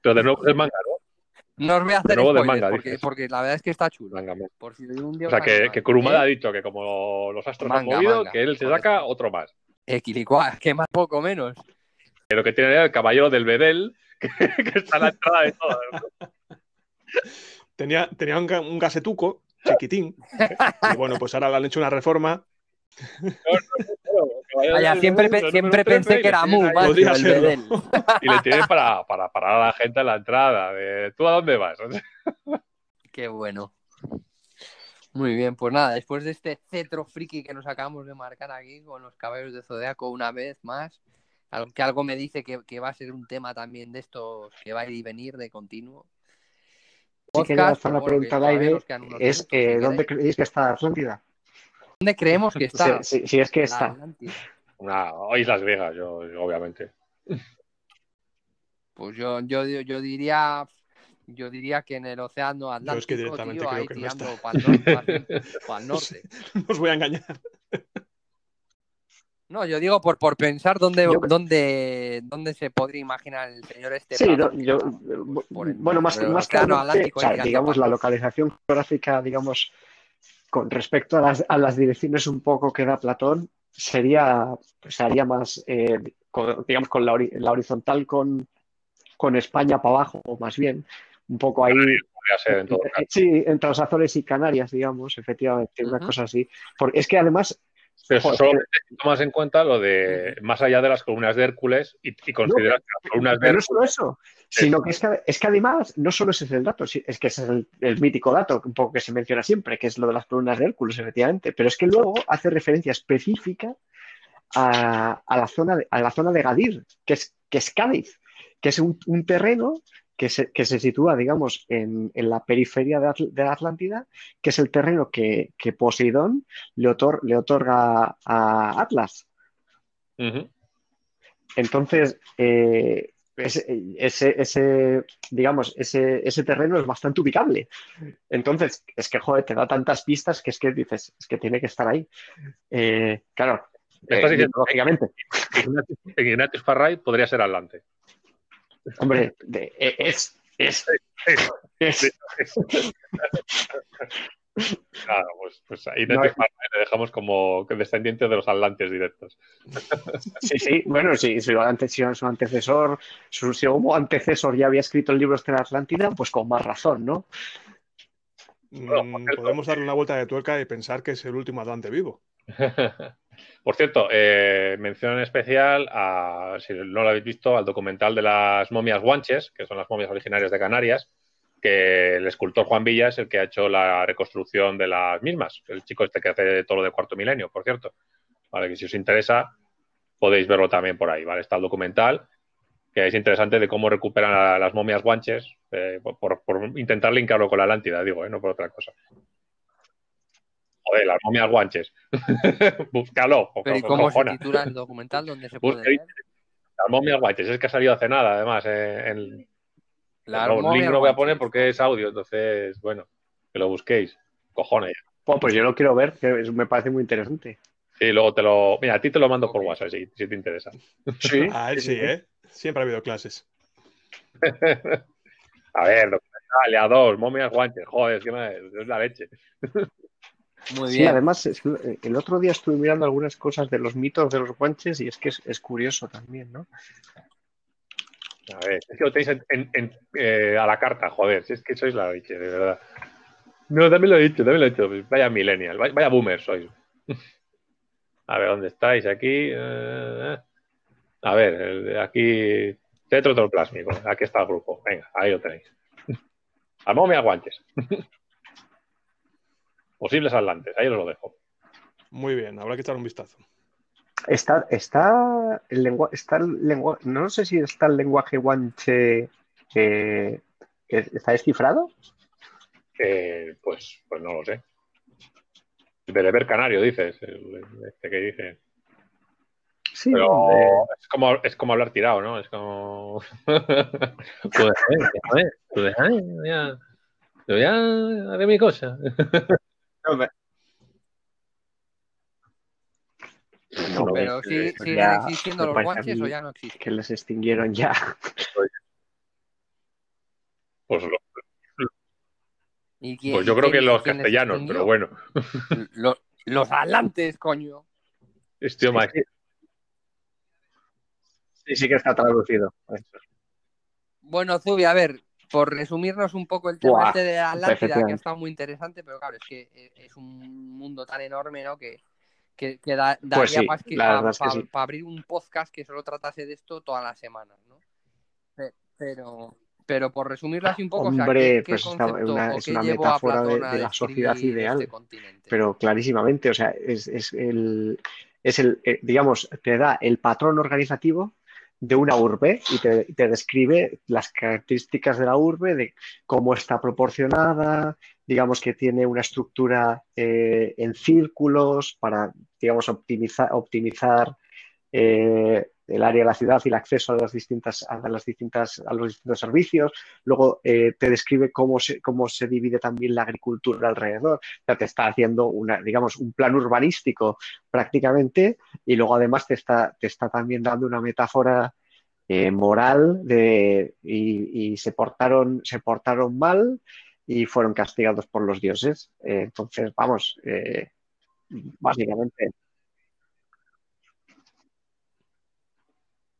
Pero de nuevo es del manga, ¿no? No os voy a hacer nuevo de spoilers manga, porque, porque la verdad es que está chulo. Manga. Por si un día O sea, que, que Kurumada ¿eh? ha dicho que como los astros han Manga, movido, manga, que él se saca otro más. Equilicua, que más poco menos. Que lo que tiene era el caballero del Bedel, que, (laughs) que está a la entrada de todas. ¿no? Tenía, tenía un, un gasetuco chiquitín. y bueno, pues ahora le han hecho una reforma. Vaya, siempre, pe- siempre pensé que era Mu, macho, Podría el serlo. Bedel. Y le tienen para, para parar a la gente en la entrada. De, ¿Tú a dónde vas? (laughs) Qué bueno. Muy bien, pues nada, después de este cetro friki que nos acabamos de marcar aquí con los caballeros de Zodiaco una vez más, al- que algo me dice que, que va a ser un tema también de estos que va a ir y venir de continuo. Sí que Podcast, la bueno, que pregunta al aire es eh, ¿dónde queréis. creéis que está Atlántida? ¿Dónde creemos que (laughs) está? Si, si- si es que está. Atlántida? Una, Islas Griegas, yo, yo, obviamente. Pues yo, yo, yo diría yo diría que en el océano Atlántico, es que directamente tío, creo ahí que no tirando está. para el norte. No os voy a engañar. No, yo digo por, por pensar dónde, Yo- dónde, dónde se podría imaginar el señor este. Sí, no, que yo, por el- bueno, más, más que norte, Atlántico o sea, digamos, la localización geográfica, digamos, con respecto a las, a las direcciones un poco que da Platón, sería, se haría más, eh, con- digamos, con la, ori- la horizontal con, con España para abajo, o más bien, un poco ahí, Podría ser en todo caso. eh, sí, entre los Azores y Canarias, digamos, efectivamente, una cosa así. Porque es que además, Pero Joder, solo tomas en cuenta lo de más allá de las columnas de Hércules y, y consideras que las columnas de Pero no Hércules. solo eso, sino que es que, es que además no solo ese es el dato, es que ese es el, el mítico dato, un poco que se menciona siempre, que es lo de las columnas de Hércules, efectivamente, pero es que luego hace referencia específica a, a la, zona de, a la zona de Gadir, que es, que es Cádiz, que es un, un terreno que se, que se sitúa, digamos, en, en la periferia de, Atl- de la Atlántida, que es el terreno que, que Poseidón le, otor- le otorga a Atlas. Entonces, eh, ese, ese, ese, digamos, ese, ese terreno es bastante ubicable. Entonces, es que, joder, te da tantas pistas que es que dices, es que tiene que estar ahí. Eh, claro, eh, diciendo- lógicamente, Ignatius, Farray podría ser Atlante. Hombre, de- eh, es, es, es. Claro, pues, pues a No, Ignatius Farray le dejamos como descendiente de los atlantes directos. Sí, sí, bueno, sí, su, su antecesor, su, si como antecesor ya había escrito el libro este de la Atlántida, pues con más razón, ¿no? Mm, podemos darle una vuelta de tuerca y pensar que es el último Atlante vivo. (laughs) Por cierto, eh, mención en especial, a, si no lo habéis visto, al documental de las momias guanches, que son las momias originarias de Canarias, que el escultor Juan Villa es el que ha hecho la reconstrucción de las mismas. El chico este que hace todo lo de cuarto milenio, por cierto. ¿vale? Que si os interesa, podéis verlo también por ahí, ¿vale? Está el documental, que es interesante de cómo recuperan a las momias guanches, eh, por, intentar linkarlo con la Atlántida, digo, ¿eh? no por otra cosa. Joder, las momias guanches. (laughs) Búscalo. Pero ¿y co- cómo se cojona. titula el documental donde se (laughs) puede ver? Las momias guanches, es que ha salido hace nada, además. eh, en, Las no, link lo voy a poner porque es audio, entonces, bueno, que lo busquéis. Cojones. Bueno, pues yo lo quiero ver, que es- me parece muy interesante. Sí, luego te lo. Mira, a ti te lo mando por. WhatsApp si, si te interesa. Sí. A (laughs) él sí, ¿eh? Siempre ha habido clases. A ver, documental, ya dos, momias guanches, joder, es que es la leche. Muy Sí, bien. además, eh, el otro día estuve mirando algunas cosas de los mitos de los guanches y es que es, es curioso también, ¿no? A ver, es que lo tenéis en- en- en, eh, a la carta, joder, si es que sois la leche, de verdad. No, también lo he dicho, también lo he dicho. Vaya millennial, vaya, vaya boomer sois. A ver, ¿dónde estáis? Aquí. eh, a ver, el aquí. Centro Troplásmico. Aquí está el grupo. Venga, ahí lo tenéis. (laughs) A momia guanches. (laughs) Posibles atlantes, ahí os lo dejo. Muy bien, habrá que echar un vistazo. Está, está el lenguaje, está el lenguaje, no sé si está el lenguaje guanche, eh, que está descifrado. Eh, pues, pues no lo sé. El bereber canario, dices. este que dice. Sí, Pero eh, es, como, es como hablar tirado, ¿no? Es como. (laughs) pues, joder, joder, pues déjame, ya. Yo ya haré mi cosa. (laughs) no, me- No, Pero sí, es- siguen ya existiendo los guanches o ya no existen. que les extinguieron ya. Pues, lo- ¿Y quién- pues yo creo quién- que los castellanos, extinguió? pero bueno. (laughs) Los, los atlantes, coño. Este idioma Sí, sí, sí que está traducido. Bueno, Zubi, a ver, por resumirnos un poco el tema este de la Atlántida, que ha estado muy interesante, pero claro, es que eh, es un mundo tan enorme, ¿no? Que, que, que da- daría Pues sí, más que para abrir un podcast que solo tratase de esto todas las semanas, ¿no? Pe- Pero, pero por resumirlo así un poco, o sea, Hombre, ¿qué, qué pues concepto una- es una metáfora de- la sociedad ideal. este pero clarísimamente, o sea, es, es el, es el eh, digamos, te da el patrón organizativo de una urbe y te, te describe las características de la urbe, de cómo está proporcionada, digamos que tiene una estructura eh, en círculos para, digamos, optimizar, optimizar eh, el área de la ciudad y el acceso a las distintas, a las distintas, a los distintos servicios. Luego eh, te describe cómo se, cómo se divide también la agricultura alrededor. O sea, te está haciendo una, digamos, un plan urbanístico prácticamente y luego además te está, te está también dando una metáfora eh, moral de, y, se, portaron, se portaron mal y fueron castigados por los dioses. Eh, entonces, vamos, básicamente.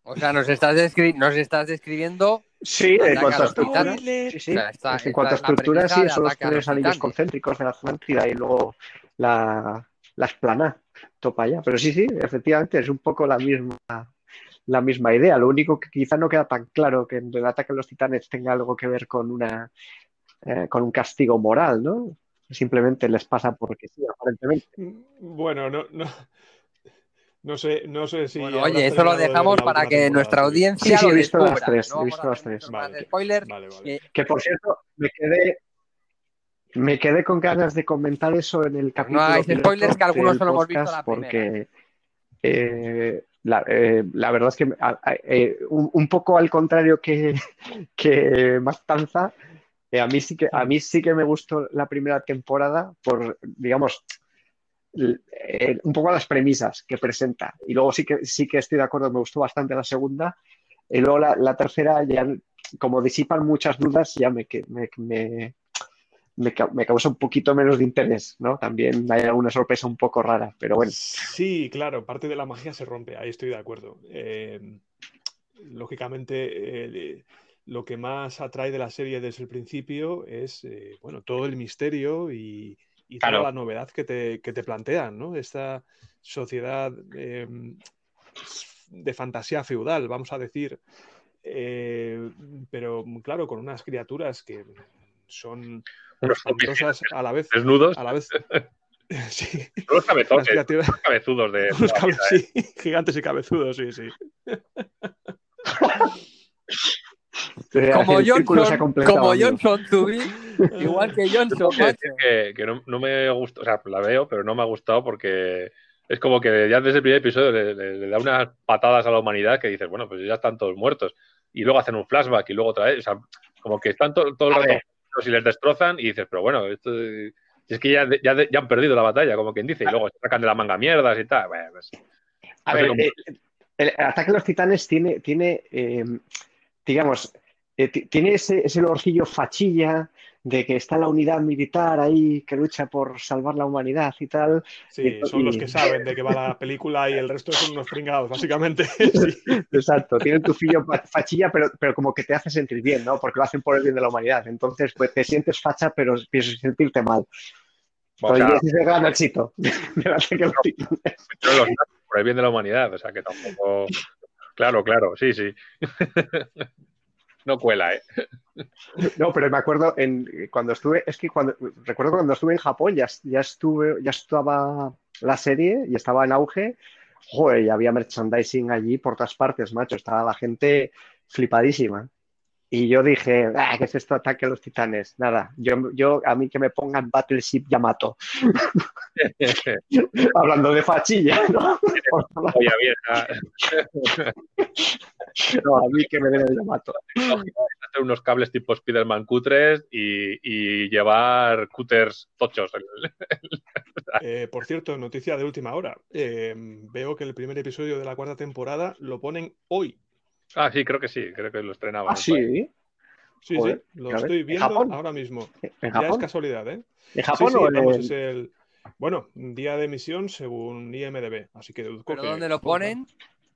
O sea, nos estás, descri- nos estás describiendo Sí, en cuanto a estructura. Sí, sí. O sea, en cuanto a estructura, sí, son los tres los anillos concéntricos de la Atlántida y luego la, la esplana topa allá. Pero sí, sí, efectivamente, es un poco la misma, la misma idea. Lo único que quizá no queda tan claro que el ataque a los titanes tenga algo que ver con una eh, con un castigo moral, ¿no? Simplemente les pasa porque sí, aparentemente. Bueno, no, no, no sé, no sé si. Bueno, oye, eso lo dejamos para que temporada, nuestra audiencia Sí, sí, he visto las tres, No he visto las tres. Vale. spoilers. Vale, vale. que- Que por cierto, me quedé, me quedé con ganas de comentar eso en el capítulo. hagáis piloto spoilers, que algunos solo hemos visto la Porque eh, la, eh, la verdad es que eh, un, un poco al contrario que, (laughs) que Mastanza, eh, a mí sí que a mí sí que me gustó la primera temporada por, digamos, eh, un poco las premisas que presenta. Y luego sí que sí que estoy de acuerdo, me gustó bastante la segunda. Y luego la, tercera ya, como disipan muchas dudas, ya me, me, me, me, ca- me causa un poquito menos de interés, ¿no? También hay alguna sorpresa un poco rara, pero bueno. Sí, claro, parte de la magia se rompe, ahí estoy de acuerdo. Eh, lógicamente, eh, lo que más atrae de la serie desde el principio es, bueno, todo el misterio y, y toda la novedad que te, que te plantean, ¿no? Esta sociedad eh, de fantasía feudal, vamos a decir, eh, pero claro, con unas criaturas que son Unos a la vez, desnudos. a la vez (laughs) Sí, Son los cabezones, criaturas- cabezudos de. (laughs) unos cabe- sí, gigantes y cabezudos, sí, sí. (laughs) (laughs) Como Johnson, como. Johnson Zubin, igual que Johnson, que no, no me gusta, o sea, la veo, pero no me ha gustado porque es como que ya desde el primer episodio le, le- le da unas patadas a la humanidad que dices, bueno, pues ya están todos muertos. Y luego hacen un flashback y luego otra vez, o sea, como que están to- todo el rato y les destrozan y dices, pero bueno, esto es que ya, ya, ya han perdido la batalla, como quien dice, y luego se sacan de la manga mierdas y tal. Bueno, pues, A ver, cómo- eh, el, ataque a los titanes tiene, tiene eh, digamos, eh, ti- tiene ese, ese olorcillo fachilla de que está la unidad militar ahí que lucha por salvar la humanidad y tal. Sí, son los que saben de qué va la película y el resto son unos pringados, básicamente. Sí. Exacto, tiene tu fillo fa- fachilla, pero, pero como que te hace sentir bien, ¿no? Porque lo hacen por el bien de la humanidad. Entonces, pues te sientes facha, pero piensas sentirte mal. o sea, Oye, ese es el gran éxito pero los por el bien de la humanidad, o sea, que tampoco. Claro, claro, sí, sí. (laughs) no cuela, ¿eh? No, pero me acuerdo en, cuando estuve, es que cuando recuerdo cuando estuve en Japón ya, ya estuve, ya estaba la serie y estaba en auge. Joder, y había merchandising allí por todas partes, macho. Estaba la gente flipadísima. Y yo dije, ah, ¿qué es esto ataque a los titanes? Nada, yo, yo a mí que me pongan Battleship Yamato. (laughs) Hablando de fachilla, ¿no? (laughs) No, a mí que me den el Yamato. hacer unos cables tipo Spider-Man cutres y, y llevar cutters tochos. Eh, por cierto, noticia de última hora. Eh, veo que el primer episodio de la cuarta temporada lo ponen hoy. Ah, sí, creo que sí, creo que lo estrenaban. Ah, sí. Sí, Joder, sí, lo estoy ¿en viendo ahora mismo. ¿En Ya es casualidad, ¿eh? ¿En Japón sí, o vamos, el- es el. Bueno, día de emisión según IMDB, así que deduzco ¿Pero que- dónde lo ponen?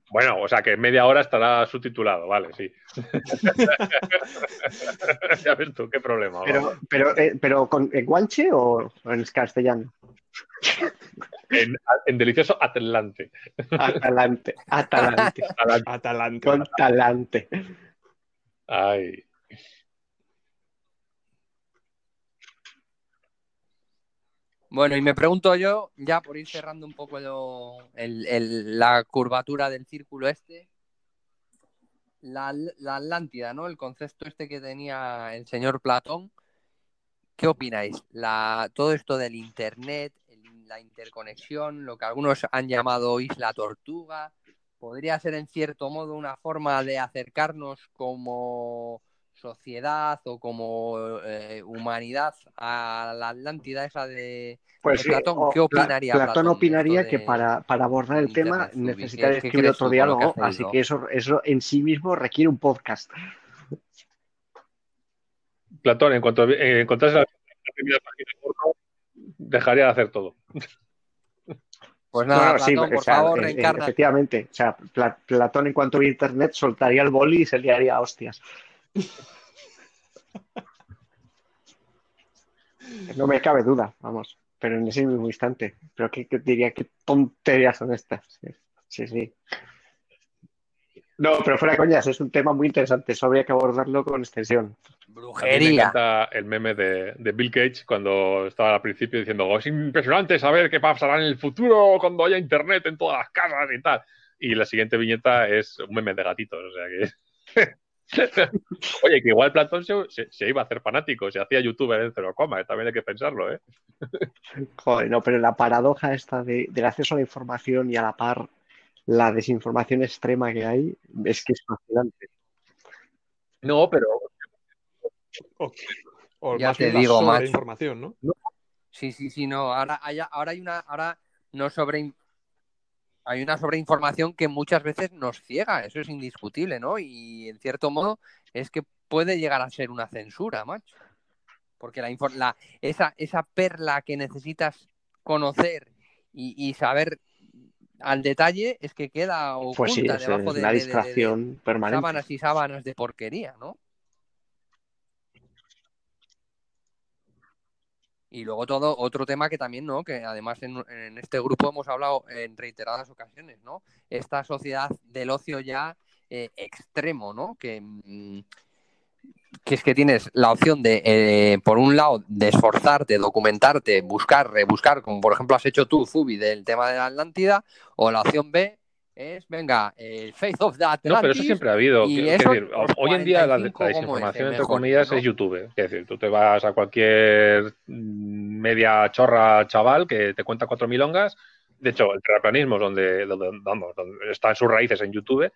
Bueno, o sea que en media hora estará subtitulado, vale, sí. (laughs) (laughs) ya ves tú, qué problema. Pero, pero, eh, pero con en guanche o en castellano? En, en delicioso Atlante. Atalante, Atalante, (laughs) Atalanta. con talante. Ay. Bueno, y me pregunto yo, ya por ir cerrando un poco lo- el- el- la curvatura del círculo este, la, la Atlántida, ¿no? El concepto este que tenía el señor Platón, ¿qué opináis? La, todo esto del Internet, la interconexión, lo que algunos han llamado Isla Tortuga, podría ser en cierto modo una forma de acercarnos como sociedad o como eh, humanidad a la Atlántida esa de, Pues de sí, Platón. ¿Qué opinaría Platón? Platón opinaría que para, para abordar el tema qué escribir otro que diálogo, así que eso, eso en sí mismo requiere un podcast. Platón, en cuanto eh, encontrase la, primera página porno, dejaría de hacer todo. Pues No, nada, sí, Platón, o por sea, favor, eh, eh, reencarna. efectivamente. O sea, Pla- Platón en cuanto a internet soltaría el boli y se liaría a hostias. (laughs) No me cabe duda, vamos. Pero en ese mismo instante. Pero que, que diría, qué tonterías son estas. Sí, sí, sí. No, pero fuera coñas, es un tema muy interesante. Eso habría que abordarlo con extensión. A mí me Brujería. encanta el meme de, de Bill Gates cuando estaba al principio diciendo "Oh, es impresionante saber qué pasará en el futuro cuando haya internet en todas las casas y tal. Y la siguiente viñeta es un meme de gatitos, o sea que... (laughs) Oye, que igual Platón se, se- se iba a hacer fanático, se hacía youtuber en cero coma, eh, también hay que pensarlo, ¿eh? Joder, no, pero la paradoja esta de, del acceso a la información y a la par la desinformación extrema que hay es que es fascinante. No, pero O, o Ya más te digo, macho. sobreinformación, ¿no? Sí, sí, sí, no. Ahora hay, ahora hay una, ahora no sobre hay una sobreinformación que muchas veces nos ciega, eso es indiscutible, ¿no? Y en cierto modo es que puede llegar a ser una censura, macho. Porque la, la esa, esa perla que necesitas conocer y, y saber al detalle es que queda oculta Pues sí, es, debajo es de, una de- de- de- distracción permanente. sábanas y sábanas de porquería, ¿no? Y luego todo otro tema que también, ¿no? Que además en, en este grupo hemos hablado en reiteradas ocasiones, ¿no? Esta sociedad del ocio ya eh, extremo, ¿no? Que mm, que es que tienes la opción de, eh, por un lado, de esforzarte, documentarte, buscar, rebuscar, como por ejemplo has hecho tú, Fubi, del tema de la Atlántida, o la opción B es, venga, el Faith of the Atlantis. No, pero eso siempre ha habido. y eso, decir, hoy en día la, 45 la como desinformación, entre comillas, ¿no? es YouTube. Es decir, tú te vas a cualquier mm, media chorra chaval que te cuenta cuatro milongas. De hecho, el terraplanismo es donde, donde, vamos, donde están sus raíces en YouTube.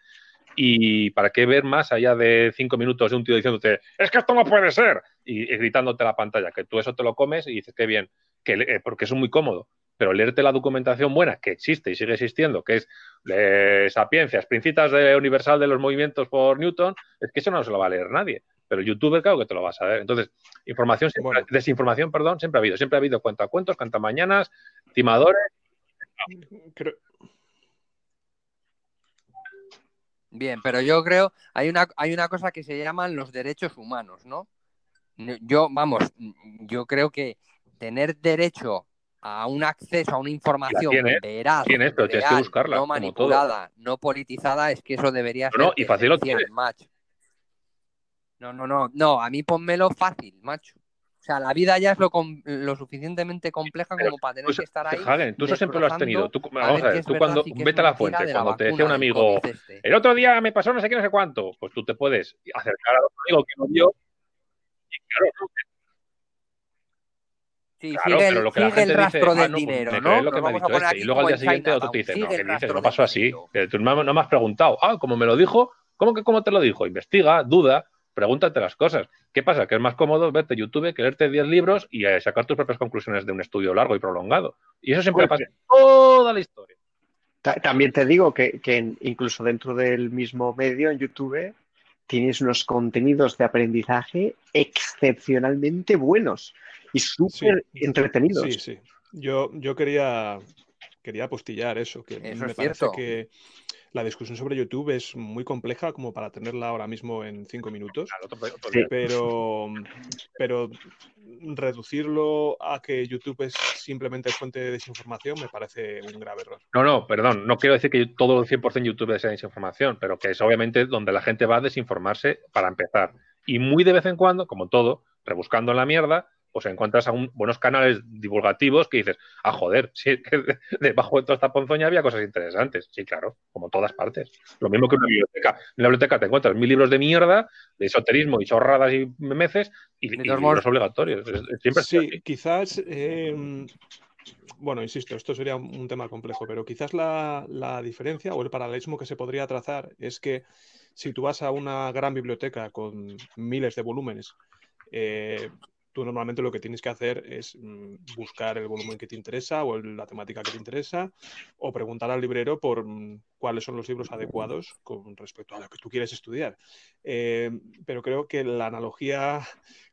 Y para qué ver más allá de cinco minutos de un tío diciéndote, es que esto no puede ser, y, y gritándote a la pantalla, que tú eso te lo comes y dices, qué bien, que, eh, porque es muy cómodo. Pero leerte la documentación buena, que existe y sigue existiendo, que es eh, Sapiencias, Principios de Universal de los Movimientos por Newton, es que eso no se lo va a leer nadie. Pero el youtuber, claro que te lo vas a ver. Entonces, información siempre- Bueno. desinformación, perdón, siempre ha habido. Siempre ha habido cuentacuentos, cantamañanas, timadores. Creo- Bien, pero yo creo, hay una, hay una cosa que se llaman los derechos humanos, ¿no? Yo, vamos, yo creo que tener derecho a un acceso a una información tienes, veraz, tienes, pero tienes que real, buscarla, no manipulada, no politizada, es que eso debería No, ser y fácil lo tienes. macho. No, no, no, no, a mí ponmelo fácil, macho. O sea, la vida ya es lo, com- lo suficientemente compleja Pero como para tener Tú, que estar ahí. Hagen, tú eso siempre lo has tenido. Tú, vamos a ver, es tú cuando es vete a la fuente, de la cuando te decía un amigo, este. el otro día me pasó no sé qué, no sé cuánto, pues tú te puedes acercar a otro amigo que lo vio. Y claro, ¿no? Sí, Claro, sigue, pero el, lo que la sigue el gente rastro dice, ah, del no, pues dinero, ¿no? crees lo que me ha dicho este. Y luego al día en siguiente otro te dice, no, sigue ¿qué el dices? No pasó así. Que tú no no me has preguntado. Ah, como me lo dijo, ¿cómo que cómo te lo dijo? Investiga, duda, pregúntate las cosas. ¿Qué pasa? Que es más cómodo verte YouTube que leerte 10 libros y eh, sacar tus propias conclusiones de un estudio largo y prolongado. Y eso siempre pasa en toda la historia. Ta- También te digo que, que en- incluso dentro del mismo medio, en YouTube, tienes unos contenidos de aprendizaje excepcionalmente buenos y súper Sí. entretenidos. Sí, sí. Yo, yo quería, quería apostillar eso, que Eso me es parece cierto. que la discusión sobre YouTube es muy compleja como para tenerla ahora mismo en cinco minutos. Sí. pero, pero reducirlo a que YouTube es simplemente fuente de desinformación me parece un grave error. No, no, perdón, no quiero decir que todo el 100% YouTube sea desinformación, pero que es obviamente donde la gente va a desinformarse para empezar. Y muy de vez en cuando, como todo, rebuscando en la mierda, pues encuentras buenos canales divulgativos que dices, ah, joder, (laughs) sí, es que de- debajo de toda esta ponzoña había cosas interesantes. Sí, claro, como todas partes. Lo mismo que una biblioteca. En la biblioteca te encuentras mil libros de mierda, de esoterismo y chorradas y memeces, y, y libros obligatorios. Siempre Sí, quizás, eh, bueno, insisto, esto sería un un tema complejo, pero quizás la, la diferencia o el paralelismo que se podría trazar es que si tú vas a una gran biblioteca con miles de volúmenes, eh, tú normalmente lo que tienes que hacer es mm, buscar el volumen que te interesa o la temática que te interesa o preguntar al librero por mm, cuáles son los libros adecuados con respecto a lo que tú quieres estudiar. Eh, pero creo que la analogía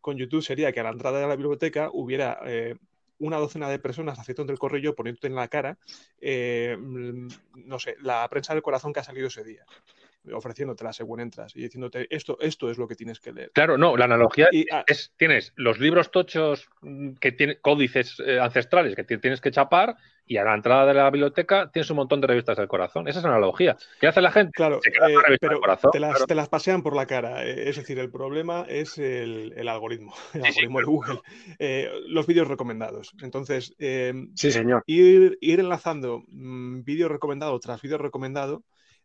con YouTube sería que a la entrada de la biblioteca hubiera eh, una docena de personas haciendo el corrillo, poniéndote en la cara, eh, mm, no sé, la prensa del corazón que ha salido ese día, ofreciéndotela según entras y diciéndote esto, esto es lo que tienes que leer. Claro, no, la analogía Y, ah, es, tienes los libros tochos que tienen códices eh, ancestrales que ti- tienes que chapar y a la entrada de la biblioteca tienes un montón de revistas del corazón. Esa es la analogía. ¿Qué hace la gente? Claro, Se queda con eh, del pero corazón, te las, claro. te las pasean por la cara. eh, Es decir, el problema es el, el algoritmo, (laughs) el Sí, sí, algoritmo de Google. Eh, los vídeos recomendados. Entonces, Sí, señor. ir, ir enlazando mm, vídeo recomendado tras vídeo recomendado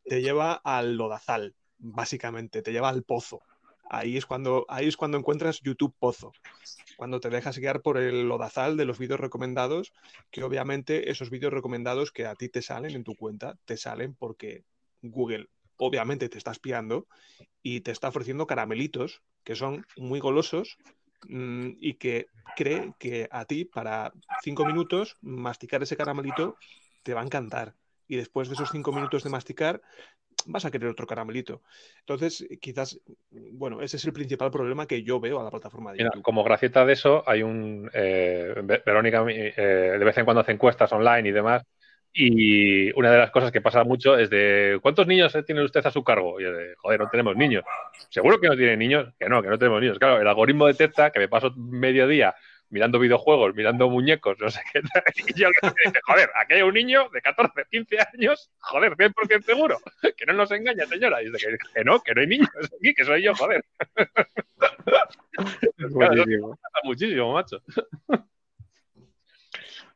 te lleva al lodazal, básicamente, te lleva al pozo. Ahí es cuando, ahí es cuando encuentras YouTube Pozo, cuando te dejas guiar por el lodazal de los vídeos recomendados, que obviamente esos vídeos recomendados que a ti te salen en tu cuenta, te salen porque Google obviamente te está espiando y te está ofreciendo caramelitos que son muy golosos mm, y que cree que a ti para cinco minutos masticar ese caramelito te va a encantar. Y después de esos cinco minutos de masticar, vas a querer otro caramelito. Entonces, quizás, bueno, ese es el principal problema que yo veo a la plataforma de Mira, YouTube. como gracieta de eso, hay un. eh, Ve- Verónica eh, de vez en cuando hace encuestas online y demás. Y una de las cosas que pasa mucho es de ¿cuántos niños tiene usted a su cargo? Y yo de, joder, no tenemos niños. ¿Seguro que no tiene niños? Que no, que no tenemos niños. Claro, el algoritmo detecta que me paso medio día mirando videojuegos, mirando muñecos, no sé qué. Y yo dice, joder, aquí hay un niño de 14, 15 años, joder, 100% seguro. Que no nos engaña, señora. Y dice que, que no, que no hay niños aquí, que soy yo, joder. (laughs) Buenísimo. Pasa muchísimo, macho.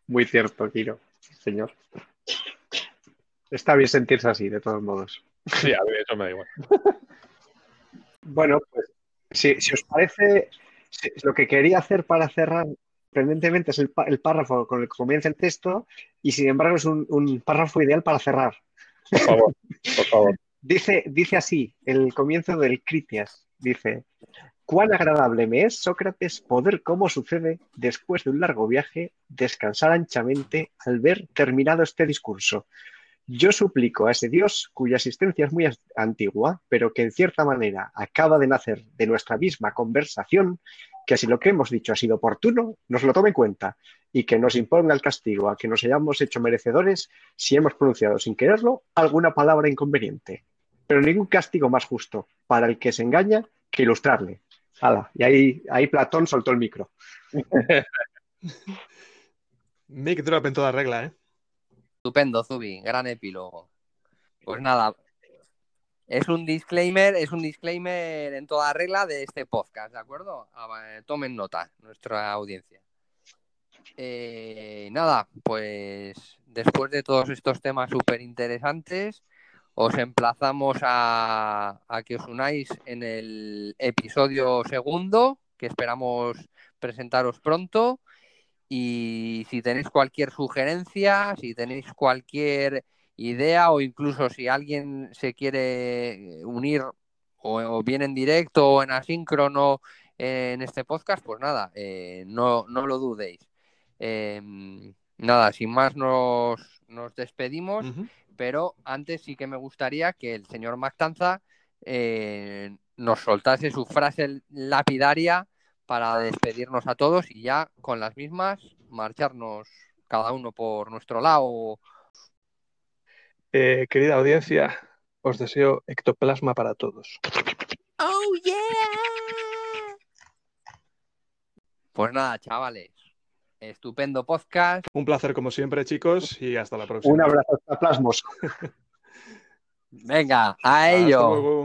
Muy cierto, Kiro. Señor. Está bien sentirse así, de todos modos. Sí, a mí eso me da igual. (laughs) Bueno, pues si, si os parece, lo que quería hacer para cerrar, sorprendentemente, es el, pa- el párrafo con el que comienza el texto y sin embargo es un, un párrafo ideal para cerrar. Por favor, por favor. (laughs) Dice, dice así, el comienzo del Critias, dice, cuán agradable me es, Sócrates, poder, como sucede, después de un largo viaje, descansar anchamente al ver terminado este discurso. Yo suplico a ese Dios, cuya existencia es muy antigua, pero que en cierta manera acaba de nacer de nuestra misma conversación, que si lo que hemos dicho ha sido oportuno, nos lo tome en cuenta y que nos imponga el castigo a que nos hayamos hecho merecedores si hemos pronunciado sin quererlo alguna palabra inconveniente pero ningún castigo más justo para el que se engaña que ilustrarle. Hala, y ahí, ahí Platón soltó el micro. Mic drop en toda regla, ¿eh? Estupendo, Zubi, gran epílogo. Pues nada, es un disclaimer, es un disclaimer en toda regla de este podcast, ¿de acuerdo? Ah, eh, Tomen nota, nuestra audiencia. Eh, nada, pues después de todos estos temas súper interesantes, os emplazamos a, a que os unáis en el episodio segundo, que esperamos presentaros pronto. Y si tenéis cualquier sugerencia, si tenéis cualquier idea o incluso si alguien se quiere unir o, o bien en directo o en asíncrono en este podcast, pues nada, eh, no, no lo dudéis. Eh, nada, sin más nos, nos despedimos, pero antes sí que me gustaría que el señor Mactanza eh, nos soltase su frase lapidaria para despedirnos a todos y ya con las mismas marcharnos cada uno por nuestro lado. Eh, querida audiencia, os deseo ectoplasma para todos. ¡Oh, yeah! Pues nada, chavales. Estupendo podcast. Un placer como siempre, chicos, y hasta la próxima. Un abrazo hasta Plasmos. Venga, a Hasta ello. luego.